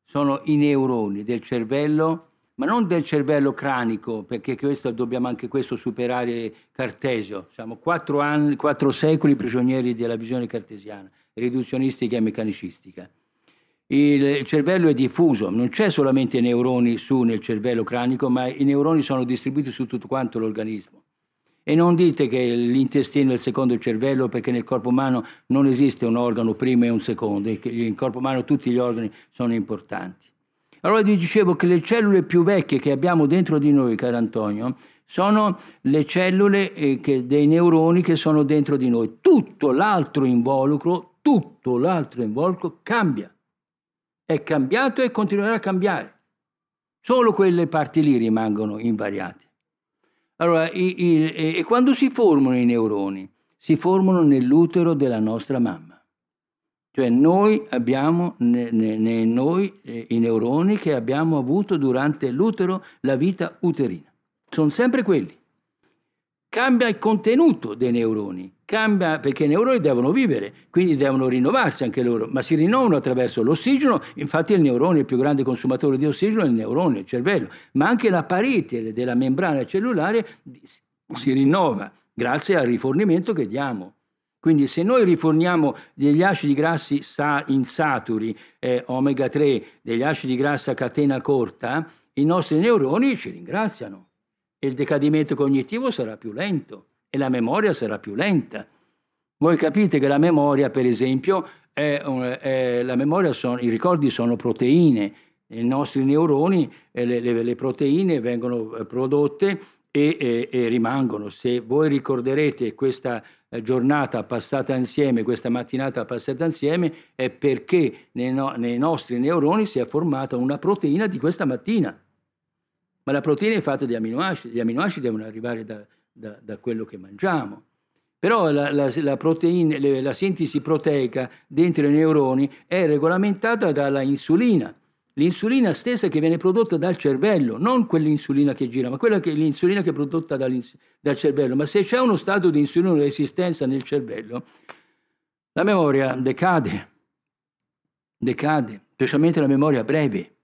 [SPEAKER 3] Sono i neuroni del cervello, ma non del cervello cranico, perché questo, dobbiamo anche questo superare Cartesio. Siamo quattro, anni, quattro secoli prigionieri della visione cartesiana, riduzionistica e meccanicistica il cervello è diffuso, non c'è solamente neuroni su nel cervello cranico, ma i neuroni sono distribuiti su tutto quanto l'organismo. E non dite che l'intestino è il secondo cervello perché nel corpo umano non esiste un organo primo e un secondo, nel corpo umano tutti gli organi sono importanti. Allora vi dicevo che le cellule più vecchie che abbiamo dentro di noi, caro Antonio, sono le cellule eh, che, dei neuroni che sono dentro di noi. Tutto l'altro involucro, tutto l'altro involucro cambia è cambiato e continuerà a cambiare. Solo quelle parti lì rimangono invariate. Allora, i, i, e quando si formano i neuroni? Si formano nell'utero della nostra mamma. Cioè noi abbiamo ne, ne, noi eh, i neuroni che abbiamo avuto durante l'utero la vita uterina. Sono sempre quelli cambia il contenuto dei neuroni, cambia perché i neuroni devono vivere, quindi devono rinnovarsi anche loro, ma si rinnovano attraverso l'ossigeno, infatti il neurone, il più grande consumatore di ossigeno è il neurone, il cervello, ma anche la parete della membrana cellulare si rinnova grazie al rifornimento che diamo. Quindi se noi riforniamo degli acidi grassi insaturi, eh, omega 3, degli acidi grassi a catena corta, i nostri neuroni ci ringraziano il decadimento cognitivo sarà più lento e la memoria sarà più lenta. Voi capite che la memoria, per esempio, è, è, memoria sono, i ricordi sono proteine, i nostri neuroni, le, le, le proteine vengono eh, prodotte e, e, e, rimangono. Se voi ricorderete questa eh, giornata passata insieme, questa mattinata passata insieme, è perché nei, no, nei nostri neuroni si è formata una proteina di questa mattina ma la proteina è fatta di aminoacidi, gli aminoacidi devono arrivare da, da, da quello che mangiamo. Però la, la, la, proteina, la sintesi proteica dentro i neuroni è regolamentata dalla insulina. L'insulina stessa che viene prodotta dal cervello, non quell'insulina che gira, ma quella che, l'insulina che è prodotta dal cervello. Ma se c'è uno stato di insulina resistenza nel cervello, la memoria decade, decade, specialmente la memoria breve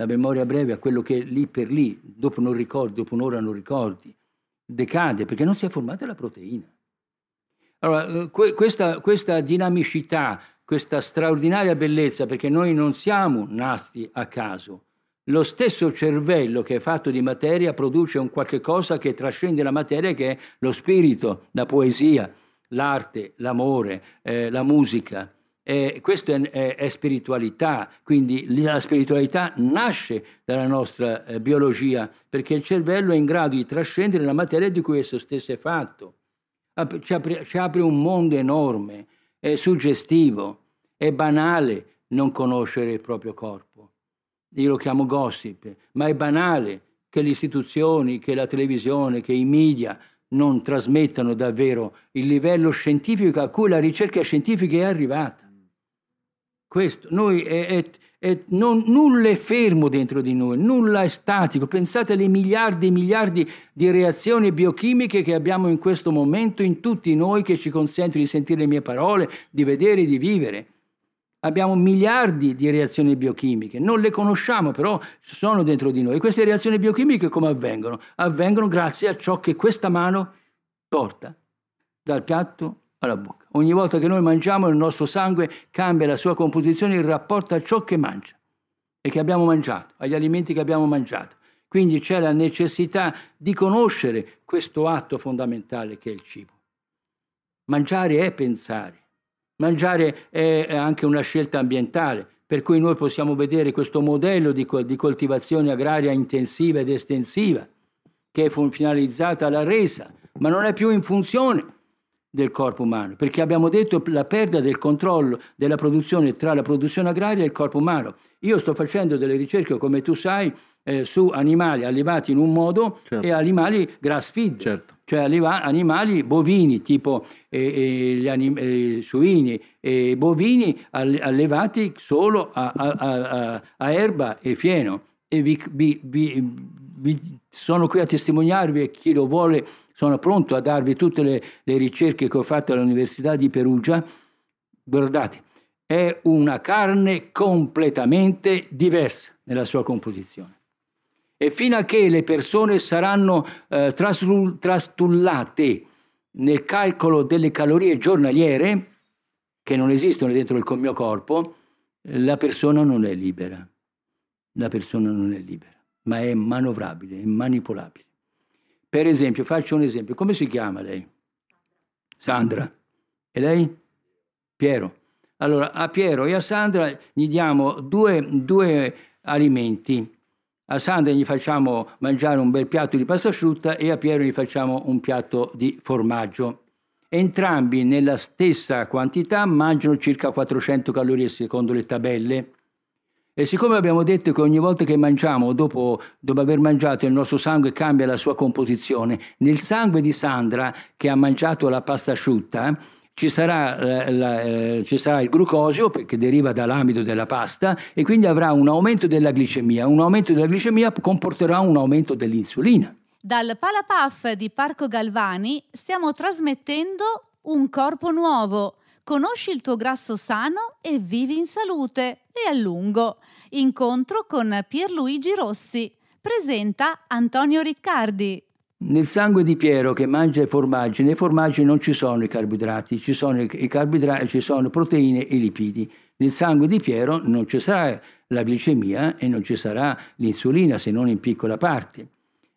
[SPEAKER 3] la memoria breve a quello che lì per lì, dopo non ricordi, dopo un'ora non ricordi, decade perché non si è formata la proteina. Allora, eh, questa, questa dinamicità, questa straordinaria bellezza, perché noi non siamo nati a caso, lo stesso cervello che è fatto di materia produce un qualche cosa che trascende la materia, che è lo spirito, la poesia, l'arte, l'amore, eh, la musica. Eh, questo è, è, è, spiritualità, quindi la spiritualità nasce dalla nostra eh, biologia, perché il cervello è in grado di trascendere la materia di cui esso stesso è fatto. Ci apre, ci apre un mondo enorme, è suggestivo, è banale non conoscere il proprio corpo. Io lo chiamo gossip, ma è banale che le istituzioni, che la televisione, che i media non trasmettano davvero il livello scientifico a cui la ricerca scientifica è arrivata. Questo, noi è, è, è, non, nulla è fermo dentro di noi, nulla è statico. Pensate alle miliardi e miliardi di reazioni biochimiche che abbiamo in questo momento in tutti noi che ci consentono di sentire le mie parole, di vedere, di vivere. Abbiamo miliardi di reazioni biochimiche, non le conosciamo, però sono dentro di noi. E queste reazioni biochimiche come avvengono? Avvengono grazie a ciò che questa mano porta dal piatto alla bocca. Ogni volta che noi mangiamo il nostro sangue cambia la sua composizione in rapporto a ciò che mangia e che abbiamo mangiato, agli alimenti che abbiamo mangiato. Quindi c'è la necessità di conoscere questo atto fondamentale che è il cibo. Mangiare è pensare. Mangiare è anche una scelta ambientale, per cui noi possiamo vedere questo modello di, di coltivazione agraria intensiva ed estensiva, che è finalizzata alla resa, ma non è più in funzione del corpo umano, perché abbiamo detto la perdita del controllo della produzione tra la produzione agraria e il corpo umano. Io sto facendo delle ricerche, come tu sai, eh, su animali allevati in un modo certo. e animali grass feed. Certo cioè animali bovini, tipo eh, eh, gli anim- eh, suini e bovini allevati solo a, a, a, a, erba e fieno. E vi, vi, vi, vi, sono qui a testimoniarvi e chi lo vuole sono pronto a darvi tutte le, le ricerche che ho fatto all'Università di Perugia. Guardate, è una carne completamente diversa nella sua composizione e fino a che le persone saranno eh, trastullate nel calcolo delle calorie giornaliere, che non esistono dentro il mio corpo, la persona non è libera. La persona non è libera, ma è manovrabile, è manipolabile. Per esempio, faccio un esempio. Come si chiama lei? Sandra. E lei? Piero. Allora, a Piero e a Sandra gli diamo due, due alimenti a Sandra gli facciamo mangiare un bel piatto di pasta asciutta e a Piero gli facciamo un piatto di formaggio. Entrambi nella stessa quantità mangiano circa 400 calorie secondo le tabelle. E siccome abbiamo detto che ogni volta che mangiamo, dopo, dopo, aver mangiato, il nostro sangue cambia la sua composizione, nel sangue di Sandra, che ha mangiato la pasta asciutta, ci sarà, eh, la, eh, ci sarà, il glucosio perché deriva dall'amido della pasta e quindi avrà un aumento della glicemia. Un aumento della glicemia comporterà un aumento dell'insulina.
[SPEAKER 1] Dal Palapaf di Parco Galvani stiamo trasmettendo un corpo nuovo. Conosci il tuo grasso sano e vivi in salute e a lungo. Incontro con Pierluigi Rossi. Presenta Antonio Riccardi.
[SPEAKER 3] Nel sangue di Piero che mangia i formaggi, nei formaggi non ci sono i carboidrati, ci sono, i carboidrati, ci sono proteine e lipidi. Nel sangue di Piero non ci sarà la glicemia e non ci sarà l'insulina se non in piccola parte.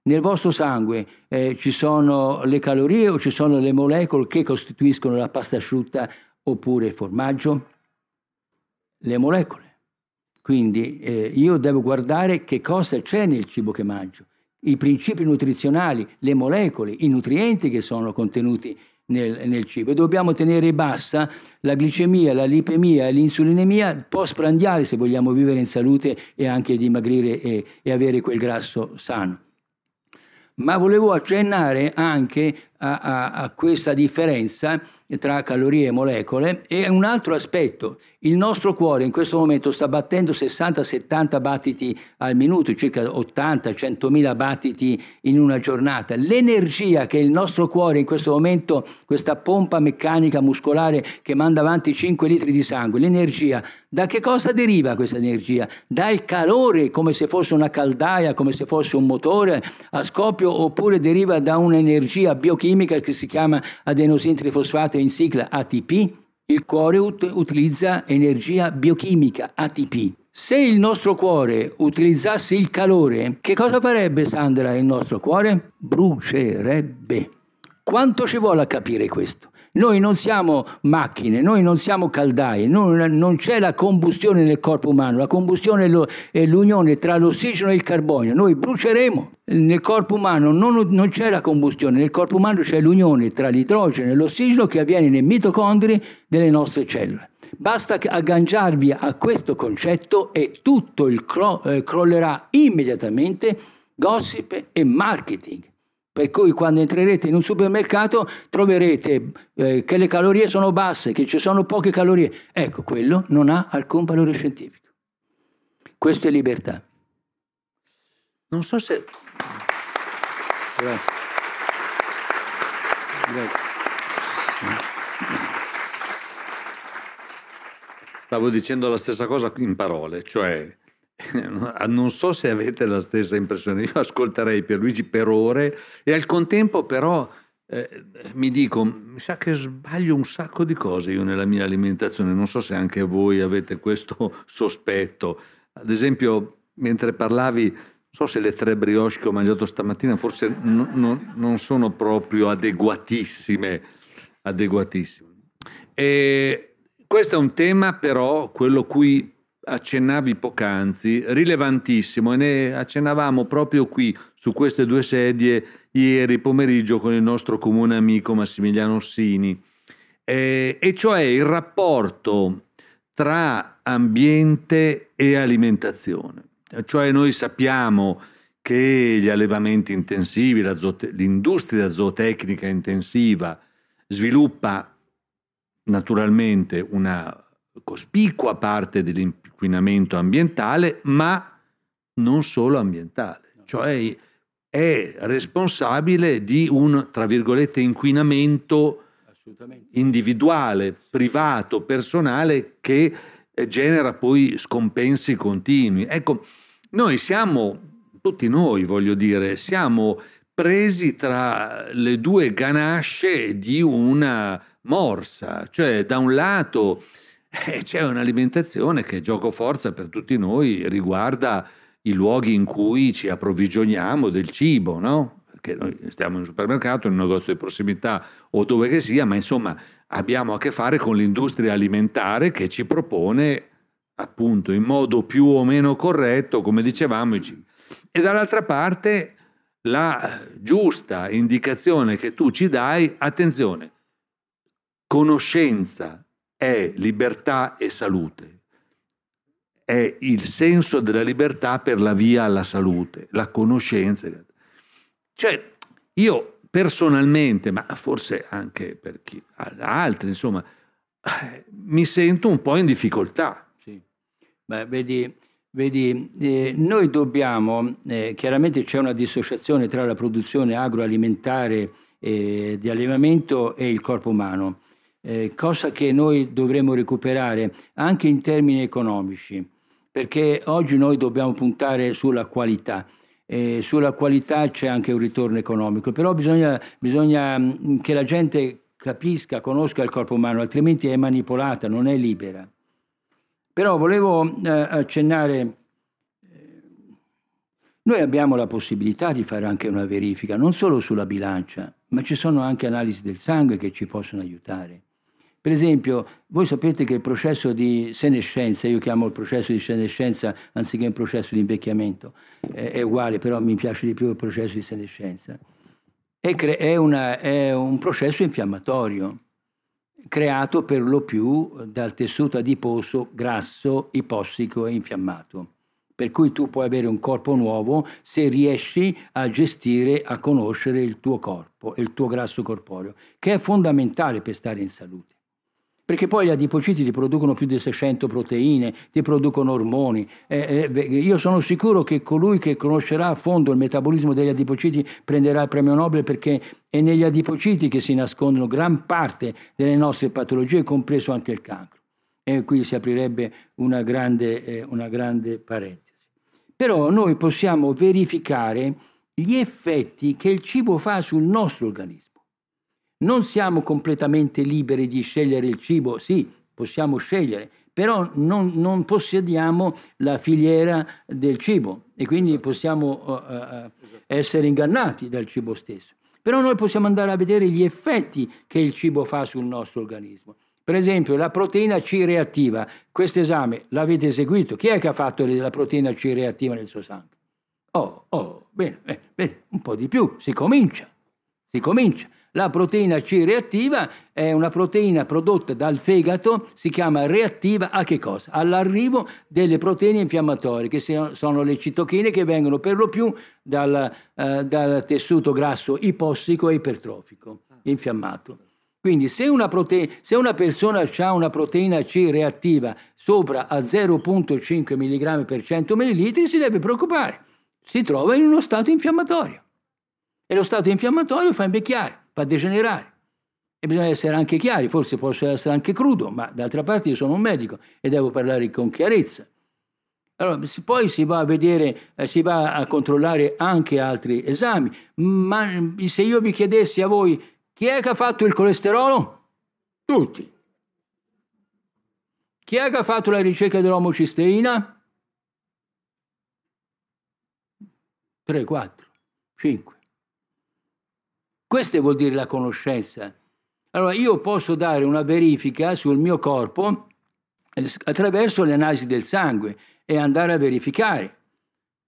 [SPEAKER 3] Nel vostro sangue eh, ci sono le calorie o ci sono le molecole che costituiscono la pasta asciutta oppure formaggio? Le molecole. Quindi eh, io devo guardare che cosa c'è nel cibo che mangio i principi nutrizionali, le molecole, i nutrienti che sono contenuti nel, nel, cibo. Dobbiamo tenere bassa la glicemia, la lipemia e l'insulinemia postprandiale se vogliamo vivere in salute e anche dimagrire e, e avere quel grasso sano. Ma volevo accennare anche a, a, a questa differenza tra calorie e molecole e un altro aspetto. Il nostro cuore in questo momento sta battendo 60-70 battiti al minuto, circa 80-100 battiti in una giornata. L'energia che il nostro cuore in questo momento, questa pompa meccanica muscolare che manda avanti 5 litri di sangue, l'energia, da che cosa deriva questa energia? Dal calore, come se fosse una caldaia, come se fosse un motore a scoppio, oppure deriva da un'energia biochimica che si chiama adenosin trifosfato in sigla ATP, il cuore ut- utilizza energia biochimica ATP. Se il nostro cuore utilizzasse il calore, che cosa farebbe Sandra il nostro cuore? Brucerebbe. Quanto ci vuole a capire questo? Noi non siamo macchine, noi non siamo caldai, non c'è la combustione nel corpo umano, la combustione è l'unione tra l'ossigeno e il carbonio. Noi bruceremo. Nel corpo umano non, non c'è la combustione, nel corpo umano c'è l'unione tra l'idrogeno e l'ossigeno che avviene nei mitocondri delle nostre cellule. Basta agganciarvi a questo concetto e tutto il cro- eh, crollerà immediatamente gossip e marketing. Per cui quando entrerete in un supermercato troverete eh, che le calorie sono basse, che ci sono poche calorie. Ecco, quello non ha alcun valore scientifico. Questo è libertà.
[SPEAKER 2] Non so se... Grazie. Grazie. Stavo dicendo la stessa cosa in parole, cioè non so se avete la stessa impressione, io ascolterei Pierluigi per ore e al contempo però eh, mi dico, mi sa che sbaglio un sacco di cose io nella mia alimentazione, non so se anche voi avete questo [LAUGHS] sospetto. Ad esempio, mentre parlavi, non so se le tre brioche che ho mangiato stamattina forse no, no, non sono proprio adeguatissime. adeguatissime. E questo è un tema però, quello cui accennavi poc'anzi, rilevantissimo, e ne accennavamo proprio qui, su queste due sedie, ieri pomeriggio con il nostro comune amico Massimiliano Ossini, e, e cioè il rapporto tra ambiente e alimentazione. Cioè noi sappiamo che gli allevamenti intensivi, la zoote- l'industria zootecnica intensiva sviluppa naturalmente una cospicua parte dell'inquinamento ambientale, ma non solo ambientale, cioè è responsabile di un, tra virgolette, inquinamento individuale, privato, personale che genera poi scompensi continui. Ecco, noi siamo, tutti noi voglio dire, siamo presi tra le due ganasce di una morsa, cioè da un lato eh, c'è un'alimentazione che gioco forza per tutti noi riguarda i luoghi in cui ci approvvigioniamo del cibo, no? Perché noi stiamo in un supermercato, in un negozio di prossimità o dove che sia, ma insomma abbiamo a che fare con l'industria alimentare che ci propone appunto in modo più o meno corretto, come dicevamo, i cibi. E dall'altra parte la giusta indicazione che tu ci dai, attenzione, conoscenza è libertà e salute. È il senso della libertà per la via alla salute, la conoscenza. Cioè, io personalmente, ma forse anche per chi, altri, insomma, mi sento un po' in difficoltà.
[SPEAKER 3] Sì. Beh, vedi, vedi eh, noi dobbiamo, eh, chiaramente c'è una dissociazione tra la produzione agroalimentare eh, di allevamento e il corpo umano eh, cosa che noi dovremmo recuperare anche in termini economici, perché oggi noi dobbiamo puntare sulla qualità. Eh, sulla qualità c'è anche un ritorno economico, però bisogna, bisogna mm, che la gente capisca, conosca il corpo umano, altrimenti è manipolata, non è libera. Però volevo eh, accennare, eh, noi abbiamo la possibilità di fare anche una verifica, non solo sulla bilancia, ma ci sono anche analisi del sangue che ci possono aiutare. Per esempio, voi sapete che il processo di senescenza, io chiamo il processo di senescenza anziché un processo di invecchiamento, è, è uguale, però mi piace di più il processo di senescenza, è, cre- è, una, è un processo infiammatorio creato per lo più dal tessuto adiposo grasso, ipossico e infiammato. Per cui tu puoi avere un corpo nuovo se riesci a gestire, a conoscere il tuo corpo, il tuo grasso corporeo, che è fondamentale per stare in salute perché poi gli adipociti ti producono più di 600 proteine, ti producono ormoni. Eh, eh, io sono sicuro che colui che conoscerà a fondo il metabolismo degli adipociti prenderà il premio Nobel perché è negli adipociti che si nascondono gran parte delle nostre patologie, compreso anche il cancro. E qui si aprirebbe una grande, eh, una grande parentesi. Però noi possiamo verificare gli effetti che il cibo fa sul nostro organismo. Non siamo completamente liberi di scegliere il cibo, sì, possiamo scegliere, però non, non possediamo la filiera del cibo e quindi esatto. possiamo uh, essere ingannati dal cibo stesso. Però noi possiamo andare a vedere gli effetti che il cibo fa sul nostro organismo. Per esempio la proteina C reattiva, questo esame l'avete eseguito, chi è che ha fatto la proteina C reattiva nel suo sangue? Oh, oh, bene, bene, bene, un po' di più, si comincia, si comincia. La proteina C reattiva è una proteina prodotta dal fegato, si chiama reattiva a che cosa? All'arrivo delle proteine infiammatorie, che sono le citochine che vengono per lo più dal, uh, dal tessuto grasso ipossico e ipertrofico, infiammato. Quindi se una, prote- se una persona ha una proteina C reattiva sopra a 0,5 mg per 100 ml si deve preoccupare, si trova in uno stato infiammatorio e lo stato infiammatorio fa invecchiare fa degenerare. E bisogna essere anche chiari, forse posso essere anche crudo, ma d'altra parte io sono un medico e devo parlare con chiarezza. Allora, poi si va a vedere, eh, si va a controllare anche altri esami, ma se io vi chiedessi a voi chi è che ha fatto il colesterolo? Tutti. Chi è che ha fatto la ricerca dell'omocisteina? 3, 4, 5. Questa vuol dire la conoscenza. Allora io posso dare una verifica sul mio corpo eh, attraverso le analisi del sangue e andare a verificare.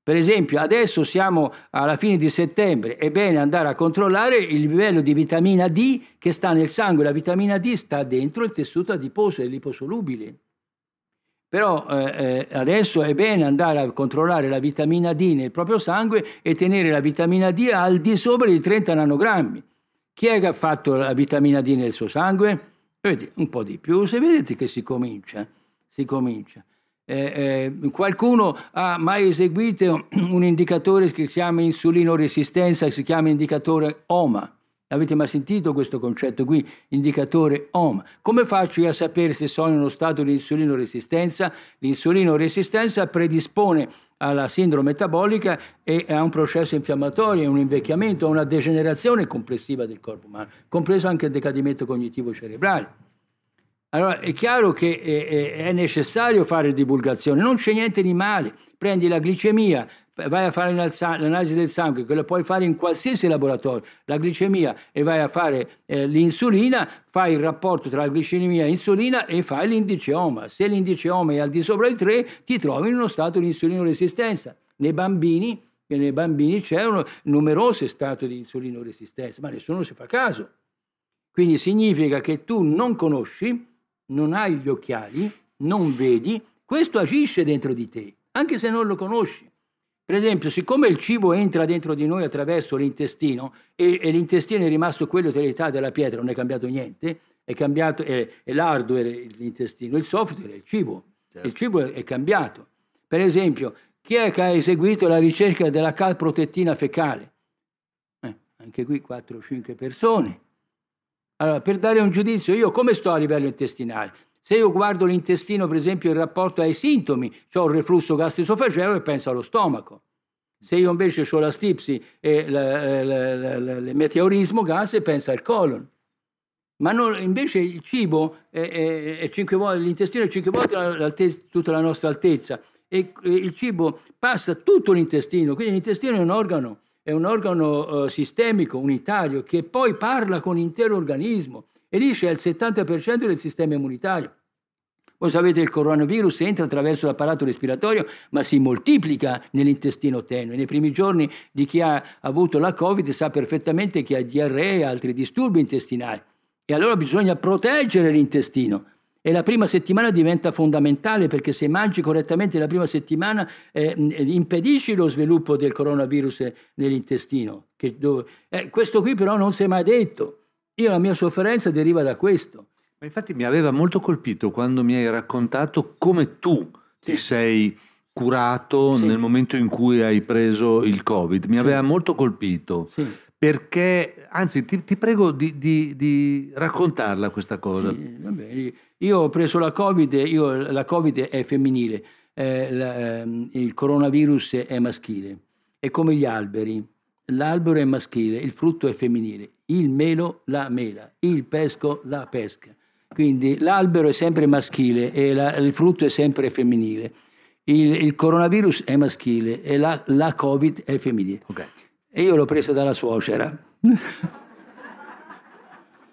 [SPEAKER 3] Per esempio, adesso siamo alla fine di settembre, è bene andare a controllare il livello di vitamina D che sta nel sangue. La vitamina D sta dentro il tessuto adiposo e liposolubile. Però eh, eh, adesso è bene andare a controllare la vitamina D nel proprio sangue e tenere la vitamina D al di sopra di 30 nanogrammi. Chi è che ha fatto la vitamina D nel suo sangue? Vedete, un po' di più, se vedete che si comincia, si comincia. Eh, eh, qualcuno ha mai eseguito un indicatore che si chiama insulino resistenza, che si chiama indicatore OMA? Avete mai sentito questo concetto qui, indicatore OM? Come faccio io a sapere se sono in uno stato di insulino resistenza? L'insulino resistenza predispone alla sindrome metabolica e a un processo infiammatorio, a un invecchiamento, a una degenerazione complessiva del corpo umano, compreso anche il decadimento cognitivo cerebrale. Allora è chiaro che è necessario fare divulgazione, non c'è niente di male. Prendi la glicemia, vai a fare l'analisi del sangue, lo puoi fare in qualsiasi laboratorio, la glicemia e vai a fare eh, l'insulina, fai il rapporto tra glicemia e l'insulina e fai l'indice OMA. Se l'indice OMA è al di sopra di 3, ti trovi in uno stato di insulinoresistenza. Nei bambini, nei bambini c'è un numeroso stato di insulinoresistenza, ma nessuno si fa caso. Quindi significa che tu non conosci, non hai gli occhiali, non vedi, questo agisce dentro di te, anche se non lo conosci. Per esempio, siccome il cibo entra dentro di noi attraverso l'intestino e, e l'intestino è rimasto quello dell'età della pietra, non è cambiato niente, è cambiato, è, è l'hardware l'intestino, il software è il cibo, certo. il cibo è, è, cambiato. Per esempio, chi è che ha eseguito la ricerca della calprotettina fecale? Eh, anche qui 4 o 5 persone. Allora, per dare un giudizio, io come sto a livello intestinale? Se io guardo l'intestino, per esempio, in rapporto ai sintomi, ho il reflusso gastroesofageo e penso allo stomaco. Se io invece ho la stipsi e il meteorismo gas, penso al colon. Ma non, invece il cibo, è, è, è volte, l'intestino è cinque volte tutta la nostra altezza e, e, il cibo passa tutto l'intestino, quindi l'intestino è un organo, è un organo uh, sistemico, unitario, che poi parla con l'intero organismo e lì c'è il 70% del sistema immunitario. Voi sapete che il coronavirus entra attraverso l'apparato respiratorio, ma si moltiplica nell'intestino tenue. Nei primi giorni di chi ha avuto la Covid sa perfettamente che ha diarrea e altri disturbi intestinali. E allora bisogna proteggere l'intestino. E la prima settimana diventa fondamentale perché se mangi correttamente la prima settimana eh, impedisci lo sviluppo del coronavirus nell'intestino. Dove, eh, questo qui però non si è mai detto. Io la mia sofferenza deriva da questo.
[SPEAKER 2] Ma infatti mi aveva molto colpito quando mi hai raccontato come tu sì. ti sei curato sì. nel momento in cui hai preso il Covid. Mi sì. aveva molto colpito. Perché, anzi, ti, ti prego di, di, di, raccontarla questa cosa.
[SPEAKER 3] Io ho preso la Covid, io, la Covid è femminile, eh, la, eh, il coronavirus è maschile. È come gli alberi. L'albero è maschile, il frutto è femminile il melo la mela, il pesco la pesca. Quindi l'albero è sempre maschile e la, il frutto è sempre femminile. Il, il coronavirus è maschile e la, la, Covid è femminile. Okay. E io l'ho presa dalla suocera, [LAUGHS]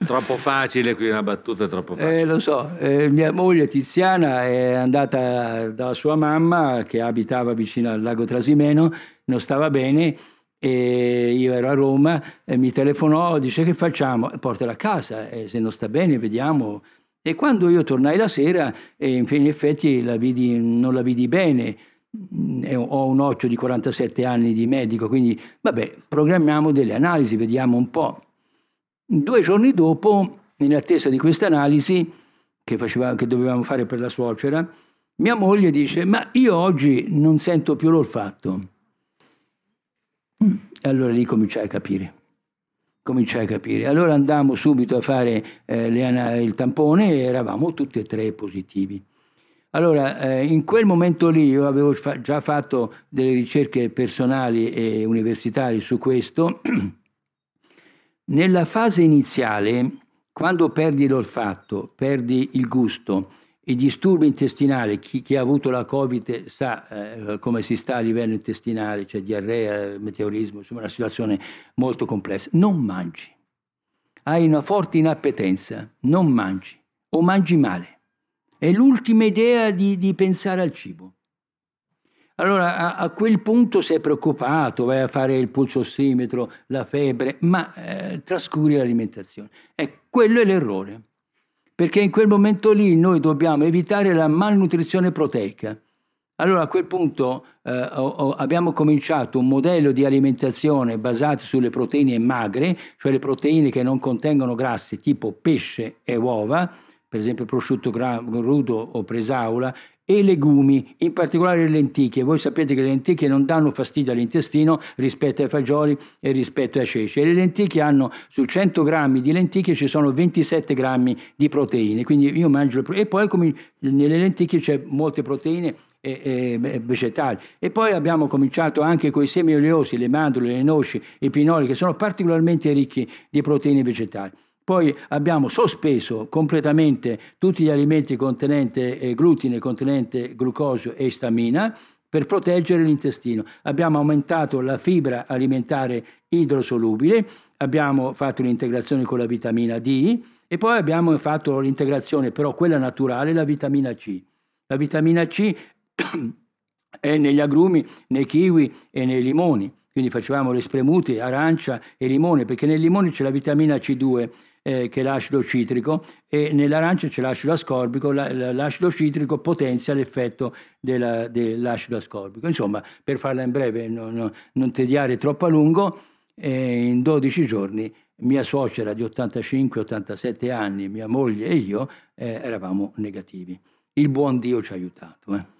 [SPEAKER 2] Troppo facile qui una battuta, è troppo facile.
[SPEAKER 3] Eh, lo so, eh, mia moglie Tiziana è andata dalla sua mamma che abitava vicino al lago Trasimeno, non stava bene e io ero a Roma e mi telefonò, dice che facciamo? Portala a casa, e se non sta bene vediamo. E quando io tornai la sera, in effetti la vidi, non la vidi bene, ho un occhio di 47 anni di medico, quindi vabbè, programmiamo delle analisi, vediamo un po'. Due giorni dopo, in attesa di questa analisi che, che dovevamo fare per la suocera, mia moglie dice, ma io oggi non sento più l'olfatto. E allora lì cominciai a capire. Cominciai a capire. Allora andammo subito a fare eh, le, il tampone e eravamo tutti e tre positivi. Allora, eh, in quel momento lì io avevo fa- già fatto delle ricerche personali e universitarie su questo [CLEARS THROAT] nella fase iniziale, quando perdi l'olfatto, perdi il gusto, i disturbi intestinali, chi, chi ha avuto la Covid sa eh, come si sta a livello intestinale, cioè diarrea, meteorismo, insomma una situazione molto complessa. Non mangi. Hai una forte inappetenza, non mangi o mangi male. È l'ultima idea di, di pensare al cibo. Allora a, a, quel punto sei preoccupato, vai a fare il pulsossimetro, la febbre, ma eh, trascuri l'alimentazione. E quello è l'errore, perché in quel momento lì noi dobbiamo evitare la malnutrizione proteica. Allora a quel punto eh, abbiamo cominciato un modello di alimentazione basato sulle proteine magre, cioè le proteine che non contengono grassi tipo pesce e uova, per esempio prosciutto crudo o presaula, e legumi, in particolare le lenticchie. Voi sapete che le lenticchie non danno fastidio all'intestino rispetto ai fagioli e rispetto ai ceci. E le lenticchie hanno su 100 grammi di lenticchie ci sono 27 grammi di proteine, quindi io mangio le e poi come nelle lenticchie c'è molte proteine e, e, vegetali. E poi abbiamo cominciato anche con i semi oleosi, le mandorle, le noci, i pinoli che sono particolarmente ricchi di proteine vegetali. Poi abbiamo sospeso completamente tutti gli alimenti contenenti eh, glutine, contenenti glucosio e stamina per proteggere l'intestino. Abbiamo aumentato la fibra alimentare idrosolubile, abbiamo fatto l'integrazione con la vitamina D e poi abbiamo fatto l'integrazione, però quella naturale, la vitamina C. La vitamina C [CLEARS THROAT] è negli agrumi, nei kiwi e nei limoni. Quindi facevamo le spremute, arancia e limone, perché nel limone c'è la vitamina C2 eh, che l'acido citrico e nell'arancia c'è l'acido ascorbico, la, l'acido citrico potenzia l'effetto della, dell'acido ascorbico. Insomma, per farla in breve, non, non, non tediare troppo a lungo, eh, in 12 giorni mia suocera di 85-87 anni, mia moglie e io eh, eravamo negativi. Il buon Dio ci ha aiutato. Eh.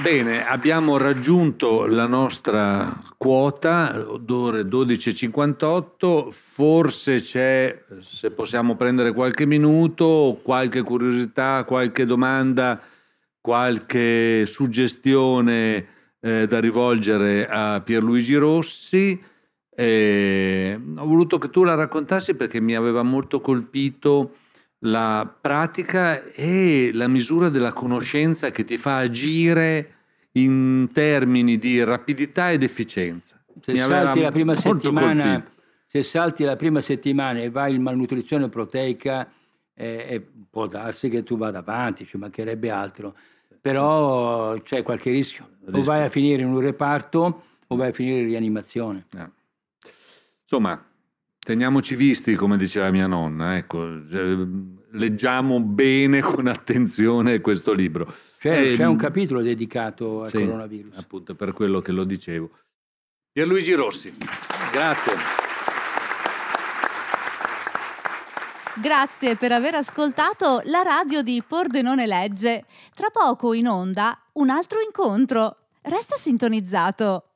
[SPEAKER 2] Bene, abbiamo raggiunto la nostra quota, ore 12.58, forse c'è, se possiamo prendere qualche minuto, qualche curiosità, qualche domanda, qualche suggestione eh, da rivolgere a Pierluigi Rossi. Eh, ho voluto che tu la raccontassi perché mi aveva molto colpito la pratica è la misura della conoscenza che ti fa agire in termini di rapidità ed efficienza.
[SPEAKER 3] Se salti, la prima settimana, se salti la prima settimana e vai in malnutrizione proteica, eh, può darsi che tu vada avanti, ci mancherebbe altro, però c'è qualche rischio. O vai a finire in un reparto o vai a finire in rianimazione.
[SPEAKER 2] Eh. Insomma, Teniamoci visti, come diceva mia nonna, ecco, leggiamo bene con attenzione questo libro.
[SPEAKER 3] Cioè, e, c'è un capitolo dedicato al sì, coronavirus.
[SPEAKER 2] Appunto, per quello che lo dicevo. Pierluigi Rossi, grazie.
[SPEAKER 1] Grazie per aver ascoltato la radio di Pordenone Legge. Tra poco in onda un altro incontro. Resta sintonizzato.